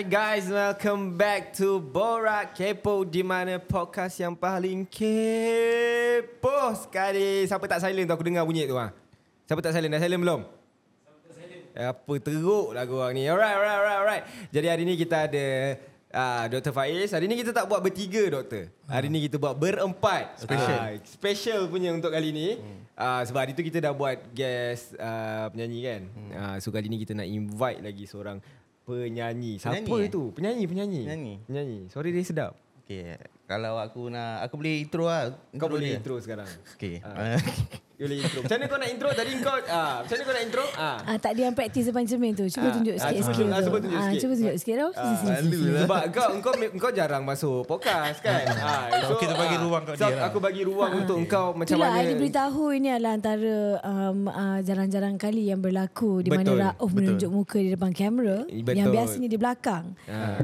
Hi guys, welcome back to Borak Kepo di mana podcast yang paling kepo sekali. Siapa tak silent tu aku dengar bunyi tu ah. Siapa tak silent? Dah silent belum? Apa teruk lah korang ni Alright, alright, alright, alright Jadi hari ni kita ada uh, Dr. Faiz Hari ni kita tak buat bertiga doktor Hari ni kita buat berempat Special. uh, Special punya untuk kali ni uh, Sebab hari tu kita dah buat guest uh, penyanyi kan uh, So kali ni kita nak invite lagi seorang penyanyi Siapa Penyanyi, eh? tu? Penyanyi, penyanyi Penyanyi. Penyanyi Sorry dia sedap Okay, kalau aku nak aku boleh intro lah. Kau boleh dia. intro sekarang Okay. Ah. Kau boleh intro Macam mana kau nak intro? Tadi kau ah, Macam mana kau nak intro? Ah. Ah, tak dia yang praktis depan cermin tu. Cuba Ah, tunjuk ah, sikit cuba skill tunjuk- ah, cuba tunjuk Ah, sikit. Cuba tunjuk sikit tau. Sini. lah. Sebab kau kau kau jarang masuk podcast kan. ha, So, kita bagi ruang kat so, dia lah. Aku bagi ruang untuk engkau macam Itulah, mana. I diberitahu ini adalah antara um, uh, jarang-jarang kali yang berlaku di Betul, mana Rauf menunjuk muka di depan kamera Eh, betul. yang biasanya di belakang.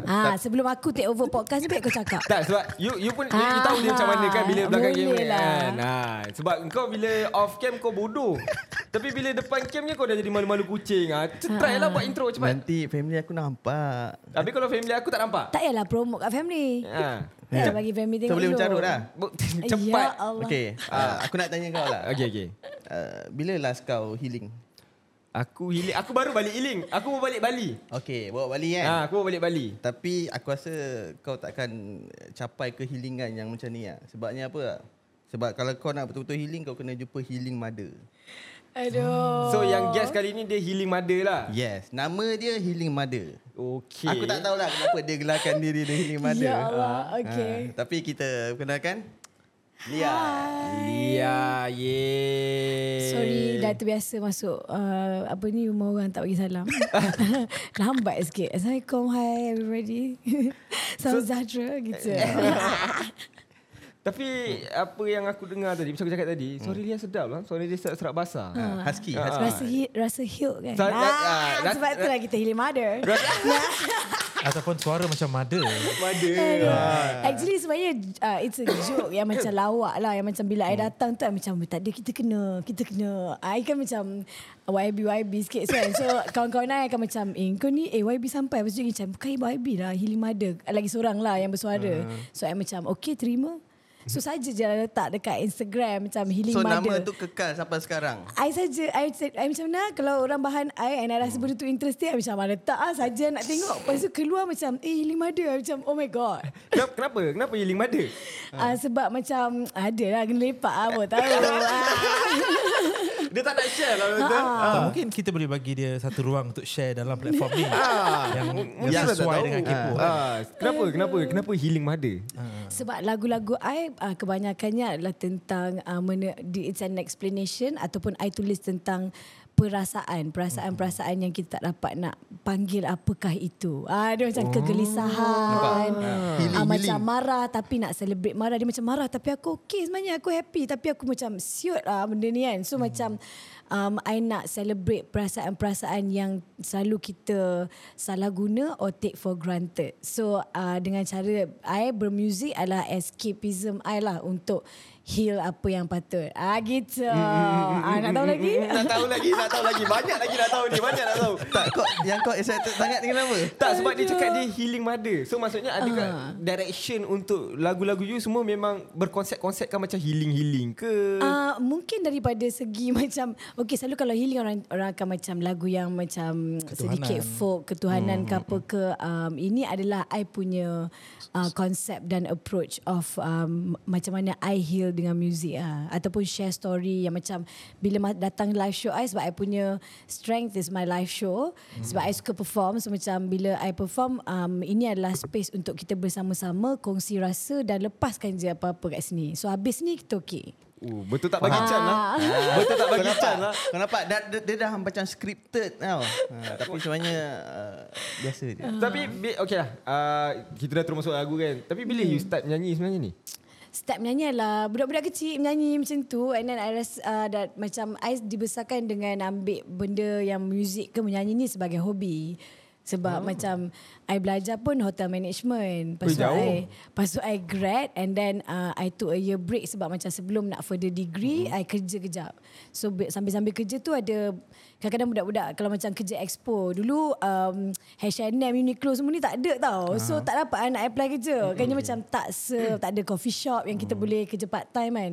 Ah, sebelum aku take over podcast ni baik kau cakap. Tak sebab you you pun you, Ah, tahu dia macam mana kan bila belakang kamera. Ha, sebab engkau bila off cam kau bodoh. Tapi bila depan camnya kau dah jadi malu-malu kucing. Ha, try lah buat intro cepat. Nanti family aku nampak. Tapi kalau family aku tak nampak. Tak payahlah promote kat family. Ha. Payah bagi family So tengok boleh dulu. mencarut dah. Bu- Ya Cepat. Allah. Okay, uh, aku nak tanya kau lah. Okey okey. Uh, bila last kau healing? Aku healing. Aku baru balik healing. Aku mau balik Bali. Okay, bawa Bali kan? Ha, aku mau balik Bali. Tapi aku rasa kau takkan capai kehealingan yang macam ni lah. Sebabnya apa? Sebab kalau kau nak betul-betul healing, kau kena jumpa healing mother. Aduh. So yang guest kali ni dia healing mother lah. Yes, nama dia healing mother. Okey. Aku tak tahulah kenapa dia gelarkan diri dia healing mother. Ya Allah. Okay. Ha, tapi kita kenalkan Lia. Lia, ye. Sorry dah terbiasa masuk uh, apa ni rumah orang tak bagi salam. Lambat sikit. Assalamualaikum. Hi everybody. Salam sejahtera gitu. Tapi apa yang aku dengar tadi, macam aku cakap tadi, suara Lia sedap lah. Suara dia serak basah. Ha, husky, Ah. husky. rasa he, rasa healed kan. Sa- ah, ah, ras- sebab itulah kita healing mother. Ataupun suara macam mother. Mother. Aduh. Actually sebenarnya uh, it's a joke yang macam lawak lah. Yang macam bila I datang tu I macam tak ada kita kena. Kita kena. I kan macam YB-YB sikit kan. So kawan-kawan I akan macam eh kau ni eh YB sampai. Lepas tu dia macam bukan YB lah. Healing mother. Lagi seorang lah yang bersuara. So I macam okay terima. So saja je lah letak dekat Instagram macam healing So mother. nama tu kekal sampai sekarang. I saja I, I macam mana kalau orang bahan I and I rasa benda tu interesting I macam mana tak ah saja nak tengok lepas tu keluar macam eh healing mother I macam oh my god Kenapa? Kenapa? Kenapa healing mother? Ah sebab macam ada lah kena lepak ah apa tahu. ah. Dia tak nak share lah betul. Atau mungkin kita boleh bagi dia satu ruang untuk share dalam platform ni. yang, Mungkin yang tak sesuai tahu. dengan kepo. kan. Ah, kenapa? Kenapa? Kenapa healing mother? Sebab lagu-lagu I uh, kebanyakannya adalah tentang uh, mana, di- it's an explanation ataupun I tulis tentang perasaan, perasaan-perasaan yang kita tak dapat nak panggil apakah itu. Ah dia macam kegelisahan. Ah. Healing, Ah, macam marah tapi nak celebrate marah dia macam marah tapi aku okey sebenarnya aku happy tapi aku macam siut lah benda ni kan. So macam um, I nak celebrate perasaan-perasaan yang selalu kita salah guna or take for granted. So uh, dengan cara I bermuzik adalah escapism I lah untuk heal apa yang patut. Ah gitu. Ah, nak tahu lagi? nak tahu lagi, nak tahu lagi. Banyak lagi nak tahu ni, banyak nak tahu. Tak kau yang kau excited sangat ni kenapa? Tak sebab dia cakap dia healing mother. So maksudnya ada kat Ah. direction untuk lagu-lagu you semua memang berkonsep-konsepkan macam healing-healing ke? Uh, mungkin daripada segi macam okay selalu kalau healing orang orang akan macam lagu yang macam sedikit folk ketuhanan hmm. ke apa ke um, ini adalah I punya uh, konsep dan approach of um, macam mana I heal dengan music ah ataupun share story yang macam bila datang live show I sebab I punya strength is my live show sebab I suka perform so macam bila I perform um, ini adalah space untuk kita bersama-sama kongsi rasa dan lepaskan je apa-apa kat sini so habis ni kita okay Uh, betul tak bagi can lah. Betul tak bagi can lah. Kau nampak dia, dia, dia dah macam scripted tau. Ha, tapi sebenarnya uh, biasa je. Tapi okay lah. Uh, kita dah terus masuk lagu kan. Tapi bila you start menyanyi sebenarnya ni? Step menyanyi adalah budak-budak kecil menyanyi macam tu and then I rasa uh, that macam I dibesarkan dengan ambil benda yang muzik ke menyanyi ni sebagai hobi. Sebab oh. macam I belajar pun hotel management. Lepas Ui, tu jauh. I, lepas tu I grad and then uh, I took a year break sebab macam sebelum nak further degree, I kerja kejap. So sambil-sambil kerja tu ada kadang-kadang budak-budak kalau macam kerja expo. Dulu um, H&M, Uniqlo semua ni tak ada tau. So tak dapat I nak apply kerja. Kayaknya macam tak se, tak ada coffee shop yang kita boleh kerja part time kan.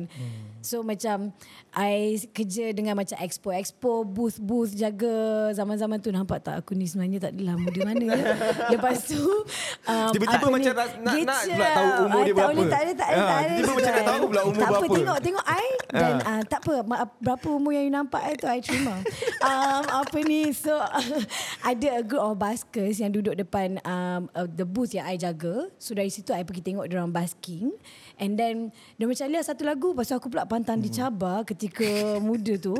So macam I kerja dengan macam expo-expo, booth-booth jaga zaman-zaman tu nampak tak aku ni sebenarnya tak adalah muda mana ya. Lepas tu um, Tiba-tiba apa macam nak- nak- nak pula tahu umur Ah, dia tak berapa. boleh, Tak ada, tak ada, Ah, tak tiba-tiba macam nak tahu pula umur tak berapa. Apa, tengok, tengok I dan uh, tak apa, berapa umur yang you nampak I tu I terima. um, apa ni, so ada a group of buskers yang duduk depan um, uh, the booth yang I jaga. So dari situ I pergi tengok dia orang busking. And then dia macam lihat satu lagu Pasal aku pula pantang dicabar Ketika muda tu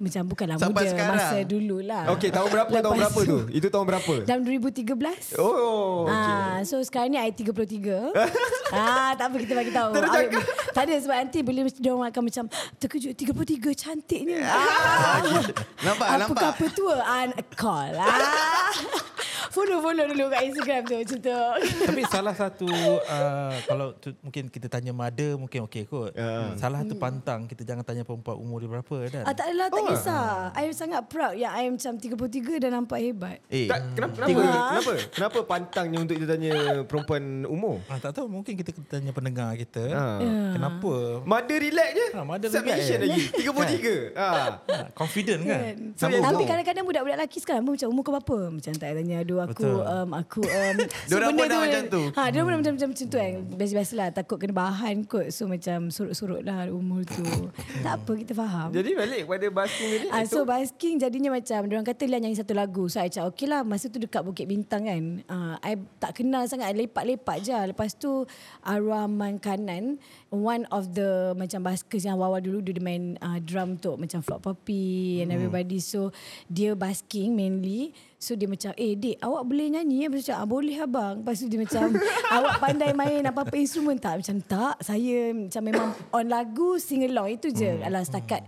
Macam bukanlah Sampai muda sekarang. Masa dululah Okey, tahun berapa tahun Lepas berapa tu? Itu tahun berapa? Dalam 2013 Oh, okey. Ah, so sekarang ni I 33. ah, tak apa kita bagi tahu. Tak ada cakap. tak ada sebab nanti boleh mesti dia akan macam terkejut 33 cantiknya. Ah. Nampak, Apakah nampak. apa tua? Ah, call. Ah. Follow-follow dulu kat Instagram tu macam tu. Tapi salah satu uh, kalau tu, mungkin kita tanya mother mungkin okey kot. Ya. Salah satu pantang kita jangan tanya perempuan umur dia berapa kan. Ah, tak adalah, tak Oh. kisah. I sangat proud yang I macam 33 dan nampak hebat. Eh, Tak, kenapa kenapa, kenapa? Kenapa pantangnya untuk kita tanya perempuan umur? Ah, tak tahu mungkin kita kena tanya pendengar kita. Ha. Kenapa? Mother relax je. Ha, mother Submission relax lagi. 33. ha. Ha, confident kan? Kan? So, tapi kadang-kadang budak-budak lelaki sekarang macam umur kau berapa? Macam tak tanya aduh aku Betul. um, aku um, Diorang benda pun dah macam tu. Ha, dia pun macam macam macam tu kan. Biasa-biasalah takut kena bahan kot. So macam surut-surut lah umur tu. tak apa kita faham. Jadi balik pada basking tadi. Ah, itu- so basking jadinya macam Diorang kata Lian nyanyi satu lagu So I cakap okay lah Masa tu dekat Bukit Bintang kan uh, I tak kenal sangat I lepak-lepak je Lepas tu Arwah Man Kanan One of the Macam baskers yang awal-awal dulu Dia main uh, drum tu Macam Flock Poppy And everybody So dia basking mainly So dia macam Eh dek awak boleh nyanyi? Ya? Lepas cakap ah, Boleh abang. Lepas tu dia macam Awak pandai main apa-apa instrumen? Tak Macam tak Saya macam memang On lagu Sing along. Itu je. Alah setakat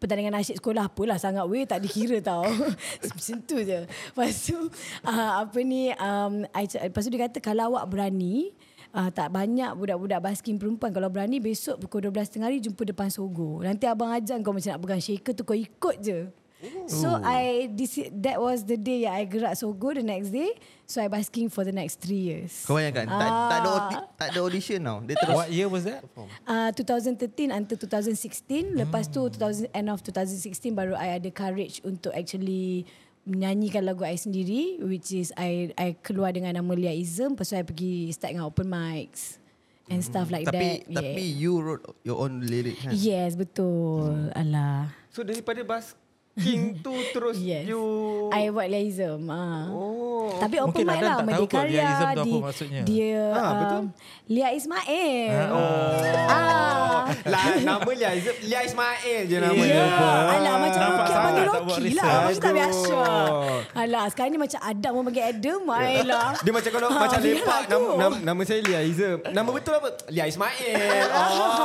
pertandingan nasyid sekolah apalah sangat weh tak dikira tau. Macam tu je. Lepas tu uh, apa ni um, I, lepas tu dia kata kalau awak berani Uh, tak banyak budak-budak basking perempuan Kalau berani besok pukul 12.30 hari Jumpa depan Sogo. Nanti abang ajar kau macam nak pegang shaker tu Kau ikut je So I this, That was the day yang I gerak Sogo The next day. So I basking for the next three years. Kau bayangkan tak, tak ada Ah. audi- tak ada audition tau. Dia terus What year was that? Uh, 2013 until 2016 Lepas tu 2000, end of 2016 Baru I ada courage Untuk actually Menyanyikan lagu I sendiri Which is I I keluar dengan nama Lia Ism Lepas tu I pergi Start dengan open mics And stuff like tapi that. tapi yeah. you wrote your own lyric kan. Yes betul. Alah. So daripada basking tu terus Yes you I buat Lia Ism ah. Oh. Tapi open mic Adan lah tak tahu Medi kot Lia Karya Ism tu apa di, maksudnya. Dia Ah, betul. um, Lia Ismail Oh. ah. Lah, nama Lia Ismail, Lia Ismail je nama Ya, dia. alah macam Nampak Rocky panggil Rocky lah. Macam tak biasa. Alah, sekarang ni macam Adam mau panggil Adam. Ayolah. Dia macam kalau Ha, macam lepak nama, nama, nama saya Lia Ism. Nama betul apa? Lia Ismail. Oh.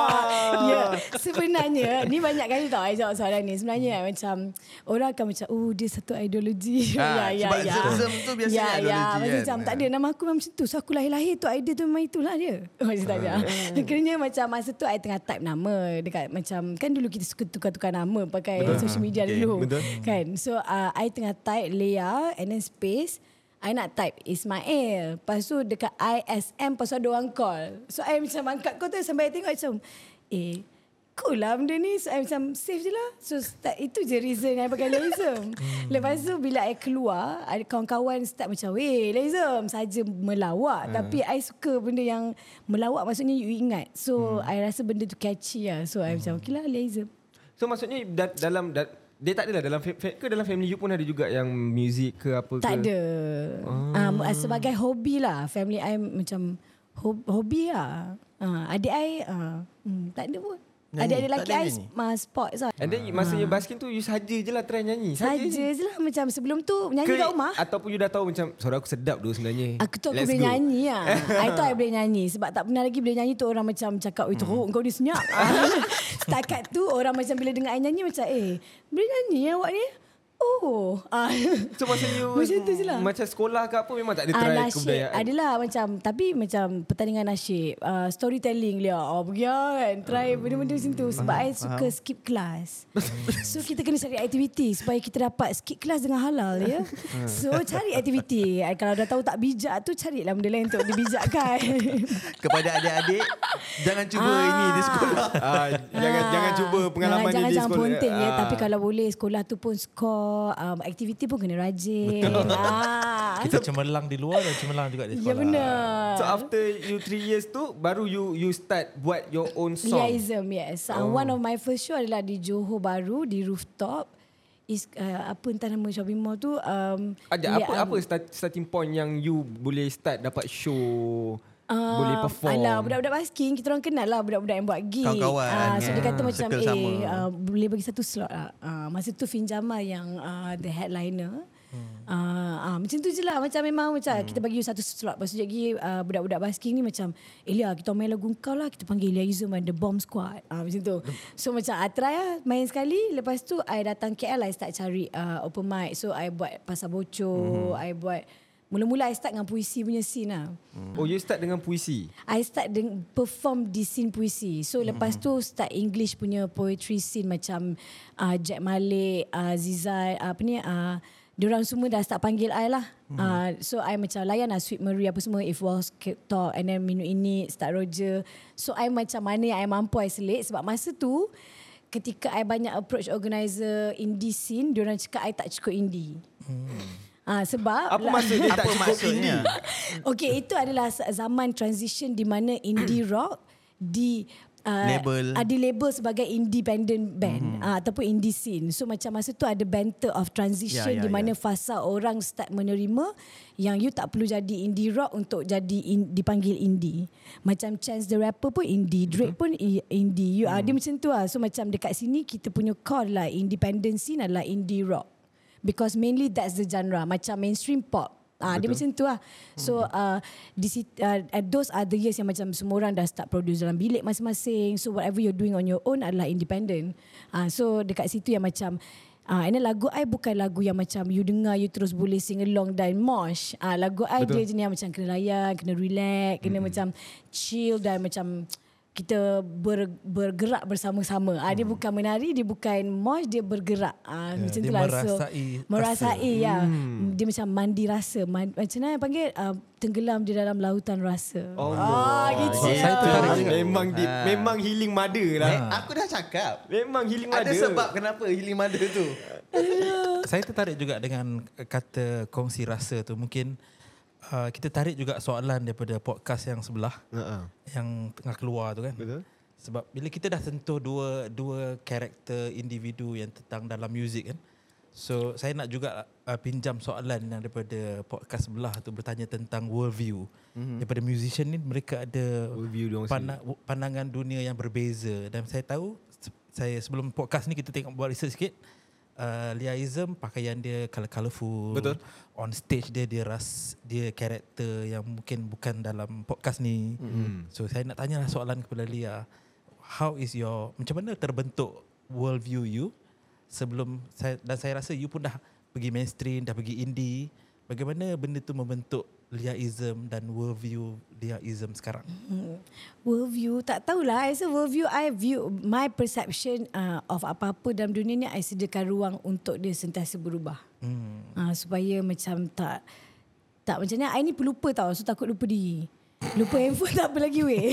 Ya, sebenarnya ni banyak kali tau I jawab soalan ni. Sebenarnya macam orang akan macam oh dia satu ideologi. Ah, ya, ya, sebab ya. Zem tu biasanya ya, ideologi Ya, kan. macam tak ada nama aku memang macam tu. So aku lahir-lahir tu idea tu memang itulah dia. Macam tak ada. Kerana macam masa tu I tengah type nama dekat macam kan dulu kita suka tukar-tukar nama pakai social media Okay, dulu. betul. Kan. So uh, I tengah type Lea and then space I nak type Ismail. Lepas tu dekat ISM tu ada orang call. So I macam angkat kau tu sampai I tengok macam eh cool lah benda ni. So I macam save je lah. So start, itu je reason I pakai Laism. Lepas tu bila I keluar ada kawan-kawan start macam weh Laism saja melawak. Tapi I suka benda yang melawak maksudnya you ingat. So I rasa benda tu catchy lah. So I macam okay lah Laism. So maksudnya da- dalam da- dia tak adalah dalam fa- ke dalam family you pun ada juga yang music ke apa ke? Tak ada. Um, sebagai hobi lah. Family I macam hob, hobi lah. Uh, adik I uh, hmm, tak ada pun. Adik-adik lelaki ada I nyanyi? uh, sports lah. And then masa you basking tu you saja je lah try nyanyi. Saja je lah macam sebelum tu nyanyi kat rumah. Ataupun you dah tahu macam suara aku sedap dulu sebenarnya. Aku tu aku Let's boleh go. nyanyi lah. I tahu I boleh nyanyi. Sebab tak pernah lagi boleh nyanyi tu orang macam cakap, Weh teruk kau ni senyap. Setakat tu orang macam bila dengar I nyanyi macam, eh boleh nyanyi ya awak ni? Oh. Ah. So masa you Macam tu je lah. Macam sekolah ke apa memang tak ada Ah, try nasyid kebudayaan. adalah macam tapi macam pertandingan nasyid uh, storytelling dia oh pergi lah kan try benda-benda macam tu sebab I suka skip kelas so kita kena cari aktiviti supaya kita dapat skip kelas dengan halal ya so cari aktiviti Ah, kalau dah tahu tak bijak tu carilah benda lain untuk dibijakkan Kepada adik-adik jangan cuba Ah. ini di sekolah. Ah, jangan Ah. jangan cuba pengalaman jangan, ni di jangan sekolah. ponting ya Ah. tapi kalau boleh sekolah tu pun skor um, aktiviti pun kena rajin ah. Kita cemerlang di luar dan cemerlang juga di sekolah. ya benar So after you 3 years tu baru you you start buat your own song. Liaism, yes. Uh, one of my first show adalah di Johor Baru di rooftop. Is uh, apa entah nama shopping mall tu um lia- apa apa start, starting point yang you boleh start dapat show Uh, boleh perform. Alah, budak-budak basking kita orang kenal lah budak-budak yang buat gig. Kawan-kawan, Ah, so ya. dia kata macam Circle eh sama. uh, boleh bagi satu slot lah. Uh, masa tu Fin Jamal yang uh, the headliner. Hmm. Uh, uh, macam tu je lah Macam memang macam hmm. Kita bagi you satu slot Lepas tu lagi uh, Budak-budak basking ni macam Elia kita main lagu kau lah Kita panggil Elia and The Bomb Squad uh, Macam tu So macam I try lah Main sekali Lepas tu I datang KL I start cari uh, Open mic So I buat Pasar Bocor hmm. I buat Mula-mula I start dengan puisi punya scene lah Oh you start dengan puisi. I start dengan perform di scene puisi. So lepas tu start English punya poetry scene macam uh, Jack Malik, uh, Zizai, uh, apa ni uh, Diorang semua dah start panggil I lah. Uh, so I macam layan lah Sweet Marie apa semua. If Walls Talk and then Minute Ini, Start Roger. So I macam mana yang I mampu I selit. Sebab masa tu ketika I banyak approach organizer indie scene. Diorang cakap I tak cukup indie. Ah sebab Apa maksud dia tak Apa cukup maksudnya? indie? Okey, itu adalah zaman transition di mana indie rock di uh, Label. ada label sebagai independent band mm-hmm. uh, ataupun indie scene. So macam masa tu ada banter of transition Ya, ya, di mana ya. fasa orang start menerima yang you tak perlu jadi indie rock untuk jadi in, dipanggil indie. Macam Chance the Rapper pun indie, Drake pun i- indie. You mm. ada macam tu lah. So macam dekat sini kita punya core lah independent scene adalah indie rock. Because mainly that's the genre Macam mainstream pop Ah, dia macam tu lah. So uh, di sit, uh, uh, those are the years yang macam semua orang dah start produce dalam bilik masing-masing. So whatever you're doing on your own adalah independent. Uh, so dekat situ yang macam Ah, uh, and then lagu I bukan lagu yang macam you dengar you terus boleh sing along dan mosh. Ah, uh, lagu I dia jenis yang macam kena layan, kena relax, kena macam chill dan macam kita ber, bergerak bersama-sama. Ah dia bukan menari, dia bukan mosh, dia bergerak. Ah Ya, macam dia tu lah. merasai merasai ya. Dia macam mandi rasa. Man, macam mana panggil uh, tenggelam di dalam lautan rasa. Oh, Ah gitu. Oh, saya tertarik juga. Memang di, Ah. memang healing mother lah. Eh, aku dah cakap. Memang healing mother. Ada sebab kenapa healing mother tu. Saya tertarik juga dengan kata kongsi rasa tu. Mungkin uh, kita tarik juga soalan daripada podcast yang sebelah Uh-uh. yang tengah keluar tu kan. Betul. Sebab bila kita dah sentuh dua dua karakter individu yang tentang dalam muzik kan. So saya nak juga uh, pinjam soalan yang daripada podcast sebelah tu bertanya tentang worldview. Mm-hmm. Daripada musician ni mereka ada Worldview pana- pandangan dunia yang berbeza dan saya tahu saya sebelum podcast ni kita tengok buat research sikit uh, Liaism pakaian dia color colourful Betul. on stage dia dia ras dia karakter yang mungkin bukan dalam podcast ni mm-hmm. so saya nak tanya soalan kepada Lia how is your macam mana terbentuk worldview you sebelum saya dan saya rasa you pun dah pergi mainstream dah pergi indie bagaimana benda tu membentuk Liaism dan worldview Liaism sekarang Worldview tak tahulah as a worldview I view my perception uh, of apa-apa dalam dunia ni I sediakan ruang untuk dia sentiasa berubah. hmm. Uh, supaya macam tak tak macam ni I ni pelupa tau so takut lupa diri. Lupa handphone tak apa lagi weh.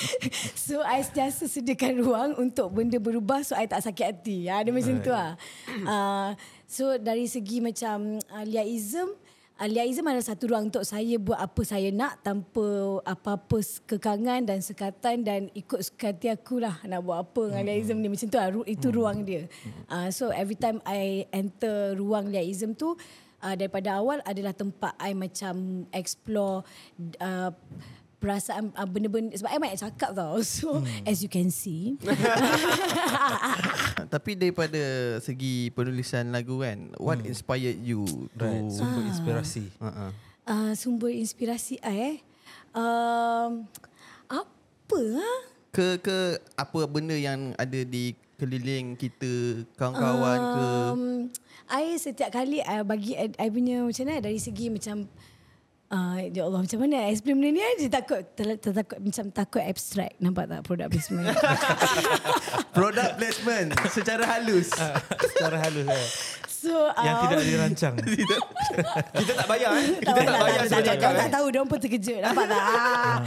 so I sentiasa sediakan ruang untuk benda berubah so I tak sakit hati. Ha, dia macam tu lah. Uh, so dari segi macam uh, liaism Uh, liaism adalah satu ruang untuk saya buat apa saya nak tanpa apa-apa kekangan dan sekatan dan ikut suka hati aku lah nak buat apa dengan liaism ni. Macam tu lah, itu ruang dia. Uh, so every time I enter ruang liaism tu, uh, daripada awal adalah tempat I macam explore uh, perasaan uh, benda-benda sebab I banyak cakap tau. So as you can see, Tapi daripada segi penulisan lagu kan, what inspired you to Right, sumber Ah. inspirasi. uh-uh. uh, sumber inspirasi I eh. Um, apa ah? ke ke apa benda yang ada di keliling kita kawan-kawan ke Um, I setiap kali I bagi I, I punya macam mana dari segi macam uh, ya Allah macam mana I explain benda ni I je takut ter, ter, takut macam takut abstract nampak tak product placement product placement secara halus. Secara halus eh. So Yang um, tidak dirancang. Kita tak bayar eh. Kita tak, tak tak, bayar tak, tak, cakap tak, eh. tak tahu Diorang pun terkejut Nampak tak Ah.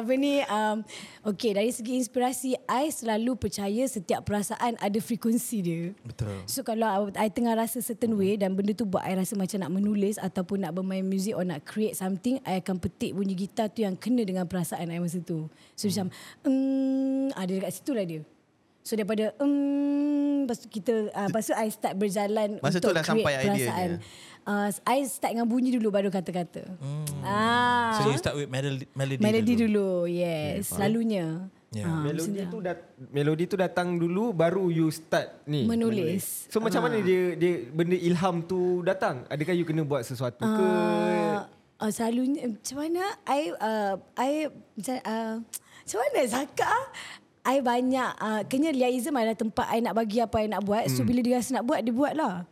Apa ni um, Okay dari segi inspirasi I selalu percaya Setiap perasaan Ada frekuensi dia Betul. So kalau I tengah rasa certain way Dan benda tu buat I rasa macam nak menulis Ataupun nak bermain muzik Or nak create something I akan petik bunyi gitar tu Yang kena dengan perasaan I masa tu So macam mm, Ada dekat situ lah dia So daripada mm, Lepas tu kita uh, Lepas tu I start berjalan Masa tu Untuk lah create sampai idea perasaan dia. uh, I start dengan bunyi dulu Baru kata-kata ah. So you start with melody, melody, Melody dulu. dulu, yes, selalunya. Yeah. Ah, Melodi macam tu dat, melodi tu datang dulu baru you start ni Menulis. So macam Ah. mana dia dia benda ilham tu datang? Adakah you kena buat sesuatu ke? Uh, selalunya macam mana I uh, I macam uh, macam mana cakap ah? I banyak uh, Kena liaism ada tempat I nak bagi apa I nak buat. So bila dia rasa nak buat Dia buat lah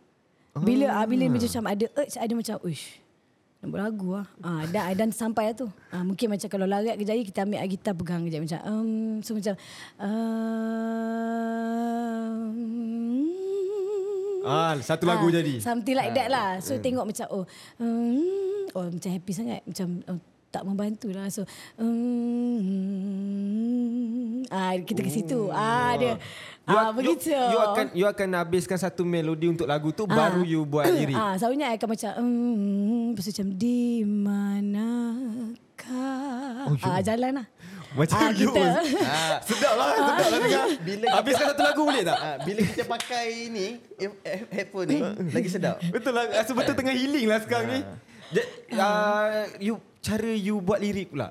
Bila uh, bila macam ada urge Ada macam Uish Nak buat lagu lah uh, dan, dan sampai lah tu. Uh, Mungkin macam kalau larat kejap Kita ambil gitar pegang kejap Macam um, So macam um, Ah, satu lagu Ah, jadi. Something like that lah. So tengok macam oh hmm, oh macam happy sangat. Macam oh, tak membantu lah. So um, ah kita ke situ. Ah dia You, ah you, begitu. you akan you akan habiskan satu melodi untuk lagu tu baru you buat lirik. Ah, selalunya akan macam um, macam di manakah. Oh, ah jalan lah. Macam ah, you. kita. Ah, Sedap lah, sedap lah dengar. Bila Habiskan satu lagu boleh tak? ah, bila kita pakai ni eh, headphone ni lagi sedap. Betul lah, rasa betul tengah healing lah sekarang ni. Dia, uh, you cara you buat lirik pula.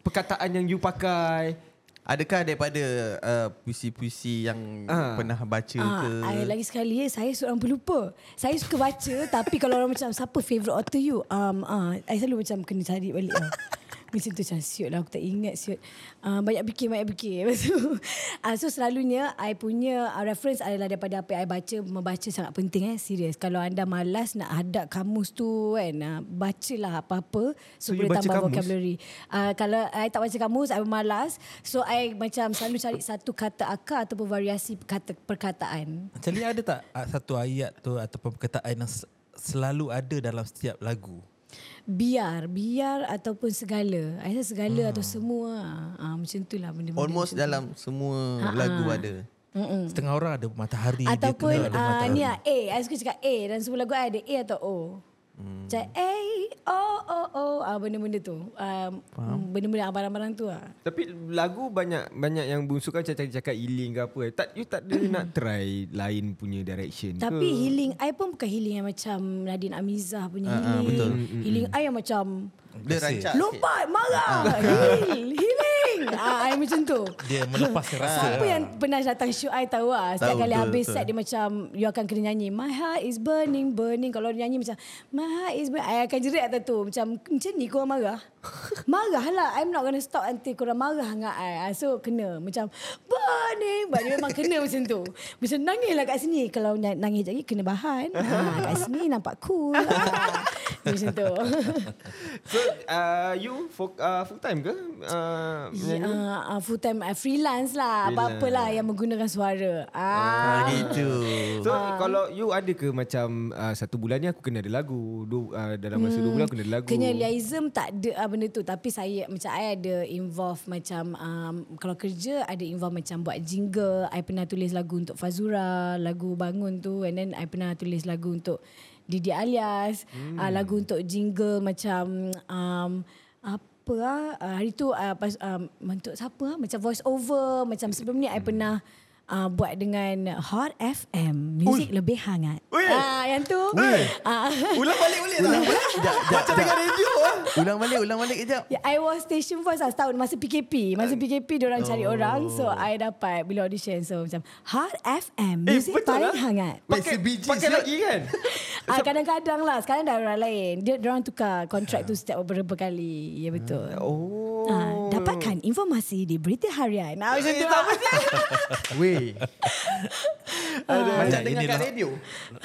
Perkataan yang you pakai. Adakah daripada uh, puisi-puisi yang Ah. pernah baca Ah, ke? I lagi sekali eh, saya seorang pelupa. Saya suka baca tapi kalau orang macam siapa favourite author you? Um, ah, I selalu macam kena cari balik lah. Macam tu macam siut lah aku tak ingat siut. Uh, banyak fikir, banyak fikir. Lepas tu, uh, so selalunya I punya uh, reference adalah daripada apa yang I baca. Membaca sangat penting eh, serius. Kalau anda malas nak hadap kamus tu kan, uh, bacalah apa-apa So, so, boleh tambah kamus? vocabulary. Uh, kalau I tak baca kamus, I malas. So I macam selalu cari satu kata akar ataupun variasi kata perkataan. Macam ni ada tak satu ayat tu ataupun perkataan yang selalu ada dalam setiap lagu? Biar biar ataupun segala I rasa segala hmm. atau semua ah, macam tu lah benda-benda Almost macam dalam semua lagu ada. Mm-mm. Setengah orang ada matahari. dia ataupun kena ada uh, matahari. ni lah A I suka cakap A dan semua lagu I ada A atau O. macam A O O O ah, benda-benda tu. Um, benda-benda abang-abang tu lah Tapi lagu banyak banyak yang bungsu kan cakap cakap healing ke apa. Tak you tak ada nak try lain punya direction ke? tapi healing I pun bukan healing yang macam Nadine Amizah punya Ah, ah, healing. betul. healing I yang macam Dia rancak sikit. lompat marah heal healing ah, I macam tu. Dia melepaskan rasa. Siapa yang pernah datang show I tahu lah. Setiap Tahu, kali betul, habis betul. set dia macam You akan kena nyanyi My heart is burning burning. Kalau dia nyanyi macam My heart is burning I akan jerit atas tu. Macam macam ni korang marah? Marah lah. I'm not gonna stop Until korang marah dengan I. So kena. Macam Burning. But dia memang kena macam tu. Macam nangis lah kat sini. Kalau na- nangis lagi Kena bahan. Ha, Kat sini nampak cool. Ha, Macam tu. So uh, you full, uh, full time ke? Uh, Menyanyi? uh, full time uh, freelance lah Apa-apalah yang menggunakan suara Ah, ah. gitu. So kalau you ada ke macam uh, satu bulan ni aku kena ada lagu. Du, uh, dalam masa dua bulan aku kena ada lagu. Kena liaism tak ada uh, benda tu tapi saya macam I ada involve macam um, kalau kerja ada involve macam buat jingle I pernah tulis lagu untuk Fazura lagu bangun tu and then I pernah tulis lagu untuk Didi Alias hmm. uh, lagu untuk jingle macam um, apa ah uh, hari tu uh, pas um, untuk siapa ah macam voice over macam sebelum ni I pernah uh, buat dengan Hot FM muzik lebih hangat Ui. ah yang tu ah Ulang balik boleh tak? Jap, jap, Macam jap. dengan radio ah. Ulang balik, ulang balik kejap. Ya, I was station voice lah setahun masa PKP. Masa PKP orang cari Oh. orang. So, I dapat bila audition. So, macam Hot FM. Eh, Music betul paling lah. hangat. Pakai, pakai siap. lagi kan? Ah, kadang-kadang lah. Sekarang dah orang lain. Dia orang tukar kontrak tu setiap beberapa kali. Ya, betul. Oh. Ah, Dapatkan informasi di Berita Harian. Ah, macam tu Eh, Macam dengar kat inilah- radio.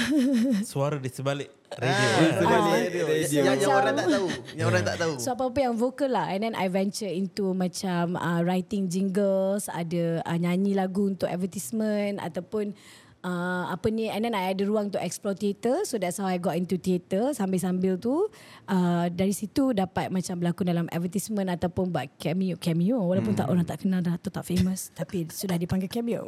Suara di sebalik radio. Ah, eh. sebalik radio. radio. Yang, yang Macam- orang tak tahu. Yang orang tak tahu. So apa-apa yang vocal lah And then I venture into Macam uh, writing jingles Ada uh, nyanyi lagu untuk advertisement Ataupun uh, Apa ni And then I ada ruang untuk explore theatre So that's how I got into theatre Sambil-sambil tu uh, Dari situ dapat macam berlakon dalam advertisement Ataupun buat cameo Cameo Walaupun tak orang tak kenal dah Atau tak famous Tapi sudah dipanggil cameo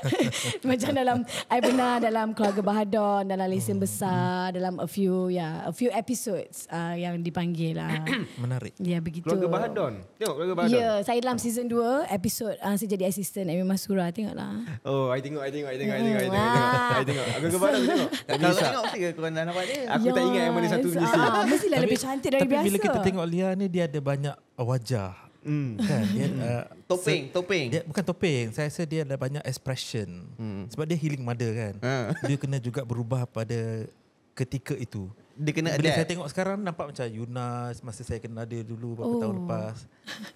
Macam dalam I pernah dalam Keluarga Bahadon Dalam Lesen Besar Dalam a few yeah, A few episodes uh, Yang dipanggil lah Menarik. Ya begitu. Keluarga Bahadon. Tengok keluarga Bahadon. Ya, saya dalam season 2 episod uh, saya jadi assistant Amy Masura tengoklah. Oh, I tengok, I tengok, I tengok, I tengok, I tengok. Ah. I tengok. Keluarga Bahadon aku tengok. Tak tengok ke korang dah nampak dia. Aku tak ingat yang mana satu Yes. Ni. Ah, mestilah lebih cantik dari tapi biasa. bila kita tengok Lia ni dia ada banyak wajah. Hmm. Kan? Dia, uh, Topeng, topeng. dia bukan topeng. Saya rasa dia ada banyak expression. Hmm. Sebab dia healing mother kan. Ha. Dia kena juga berubah pada ketika itu. Dia kena Bila adapt. saya tengok sekarang nampak macam Yuna masa saya kenal dia dulu beberapa oh. tahun lepas.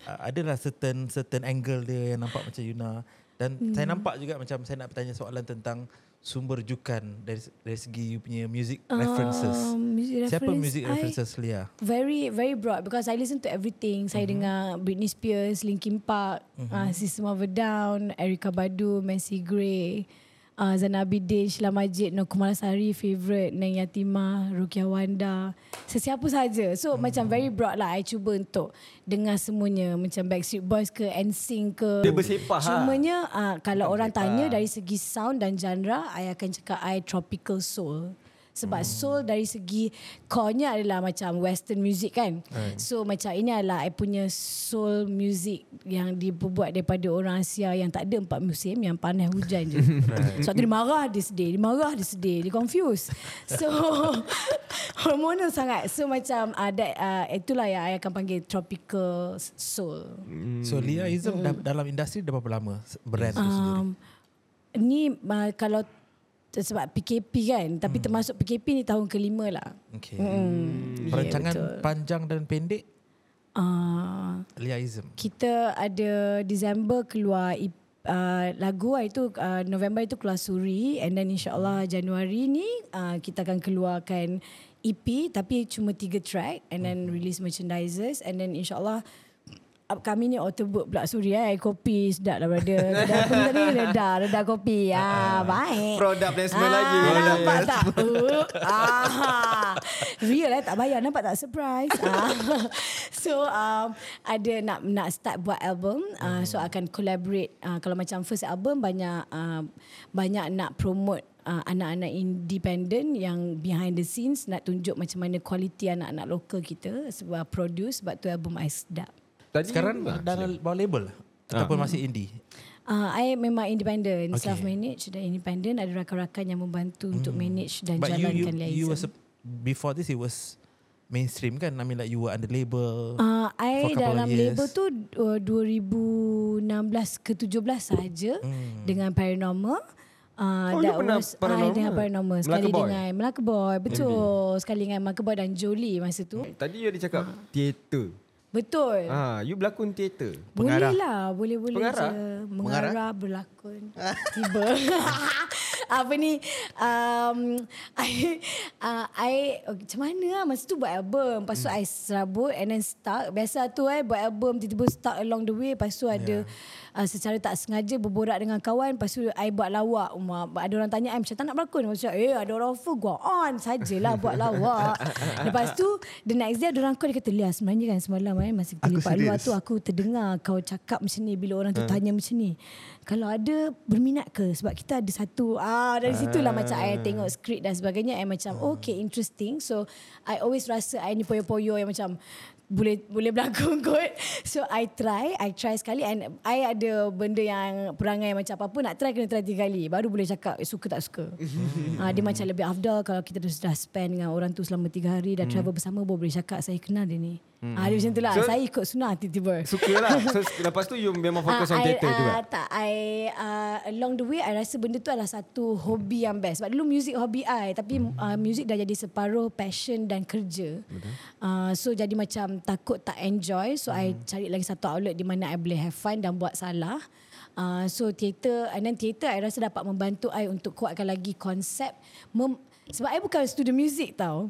Uh, adalah certain certain angle dia yang nampak macam Yuna dan hmm. saya nampak juga macam saya nak bertanya soalan tentang sumber rujukan dari dari segi you punya music references. Um, music Siapa reference, music I- references Lia? Very very broad because I listen to everything. Saya Mhm. dengar Britney Spears, Linkin Park, uh, System of a Down, Erykah Badu, Macy Gray, uh, Zanabi Din, Sheila Majid, Nur Kumalasari, favourite Neng Yatimah, Rukia Wanda, sesiapa saja. So macam very broad lah. I cuba untuk dengar semuanya macam Backstreet Boys ke NSYNC ke. Dia bersepah, ha? Cumanya uh, kalau Bukan orang bersepah. tanya dari segi sound dan genre, I akan cakap I tropical soul. Sebab hmm. soul dari segi core-nya adalah macam western music kan. Right. So macam ini adalah I punya soul music yang dibuat daripada orang Asia yang tak ada empat musim yang panas hujan je. right. So dia marah dia sedih, dia marah dia sedih, dia confused. So hormonal sangat. So macam uh, that, uh, itulah yang I akan panggil tropical soul. So Liaism mm. dalam industri dah berapa lama brand tu sendiri? Um, ni uh, kalau sebab PKP kan tapi hmm. termasuk PKP ni tahun kelima lah. Okay. Hmm. Perancangan Ya, betul. panjang dan pendek Uh, Liaism. kita ada Disember keluar uh, lagu ah, itu uh, November itu keluar Suri and then insyaallah Januari ni uh, kita akan keluarkan EP tapi cuma tiga track and then release merchandises and then insyaallah upcoming ni Autobook pula Suri eh kopi sedap lah brother. Dah apa tadi reda reda kopi. Ah baik. Produk placement ah, lagi. Nampak tak? Uh, ah, real eh tak bayar nampak tak surprise. Ah. so um, ada nak nak start buat album uh, so akan collaborate uh, kalau macam first album banyak uh, banyak nak promote uh, anak-anak independent yang behind the scenes nak tunjuk macam mana kualiti anak-anak lokal kita sebab produce sebab tu album I sedap. Tadi Sekarang ah, dalam bawah label ataupun masih indie? Uh, I memang independent, Okay. self manage dan independent ada rakan-rakan yang membantu untuk manage dan But you you jalankan you liaison. was a, before this it was mainstream kan? I mean like you were under label. Uh, For I dalam of years. label tu uh, 2016 ke 17 saja Hmm. dengan paranormal. Uh, Oh, you pernah I Paranormal? dengan paranormal Melaka sekali Boy? dengan Melaka Boy betul sekali dengan Melaka Boy dan Jolie masa tu Tadi you ada cakap teater. Betul. Ah, you berlakon teater. boleh pengarah. lah boleh boleh Pengarah? je mengarah berlakon. Tiba. Apa ni? Um, I, uh, I okay, macam mana lah? Masa tu buat album. Lepas tu I serabut and then stuck. Biasa tu eh buat album tiba-tiba stuck along the way. Lepas tu ada uh, secara tak sengaja berborak dengan kawan lepas tu I buat lawak. Umar. ada orang tanya I macam tak nak berlakon? Macam eh ada orang offer go on sajalah buat lawak. Lepas tu the next day ada orang call dia kata Lia sebenarnya kan semalam eh masa kita lepak luar tu aku terdengar kau cakap macam ni bila orang tu tanya macam ni. Kalau ada berminat ke? Sebab kita ada satu ah dari situlah macam I tengok skrip dan sebagainya I macam okay interesting. So I always rasa I ni poyo-poyo yang macam boleh boleh berlakon kot. So I try, I try sekali and I ada benda yang perangai macam apa-apa nak try kena try tiga kali baru boleh cakap eh, suka tak suka. ah dia macam lebih afdal kalau kita dah sudah spend dengan orang tu selama tiga hari dah travel bersama baru boleh cakap saya kenal dia ni. Hmm. Ah, dia macam tu lah. So- saya ikut sunnah tiba-tiba. Suka lah. So lepas tu you memang fokus on Ah, I, theater juga. ah, tak, I uh, along the way I rasa benda tu adalah satu hobi yang best. Sebab dulu music hobi I, tapi uh, music dah jadi separuh passion dan kerja. Uh, so jadi macam takut tak enjoy, so I cari lagi satu outlet di mana I boleh have fun dan buat salah. Uh, so theater and then theater I rasa dapat membantu I untuk kuatkan lagi konsep mem, sebab I bukan student music tau.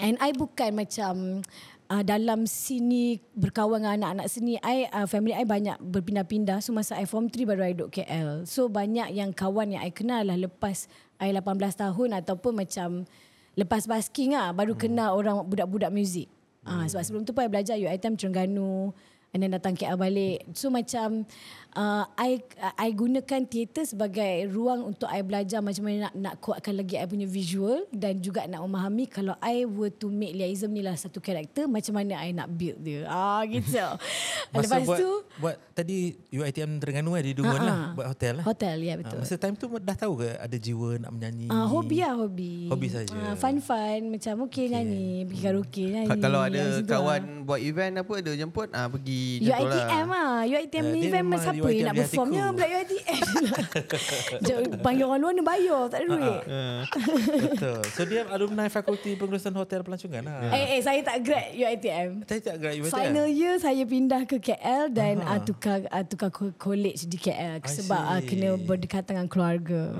And I bukan macam uh, dalam sini berkawan dengan anak-anak seni. I uh, family I banyak berpindah-pindah. So masa I form 3 baru I duduk KL. So banyak yang kawan yang I kenal lah lepas I 18 tahun ataupun macam lepas basking lah baru kenal orang budak-budak muzik. Ah sebab sebelum tu pun I belajar UiTM Terengganu and then datang KL balik. So macam uh, I I gunakan teater sebagai ruang untuk I belajar macam mana nak nak kuatkan lagi I punya visual dan juga nak memahami kalau I were to make Liaism ni lah satu karakter macam mana I nak build dia. Ah gitu. Masa Lepas buat, tu buat tadi UiTM Terengganu kan di Dungun Ah, lah ah. buat hotel lah. hotel ya Ah, betul. masa time tu dah tahu ke ada jiwa nak menyanyi? Ah hobi lah hobi. Hobi saja. Ah, fun-fun macam okay, okay. nyanyi, pergi karaoke nyanyi. Ka- Kalau ada kawan lah. buat event apa dia jemput ah pergi macam tu UiTM lah. UiTM Eh, ni dia event memang siapa UiTM yang nak di perform hatiku. Ya pula UiTM Panggil orang luar ni bayar Tak ada duit Betul. So dia alumni Fakulti Pengurusan Hotel Pelancongan lah. Eh, eh saya tak grad UiTM Tadi tak gerak UiTM? Final year saya pindah ke KL dan uh, tukar uh, tukar college di KL I sebab uh, kena berdekatan dengan keluarga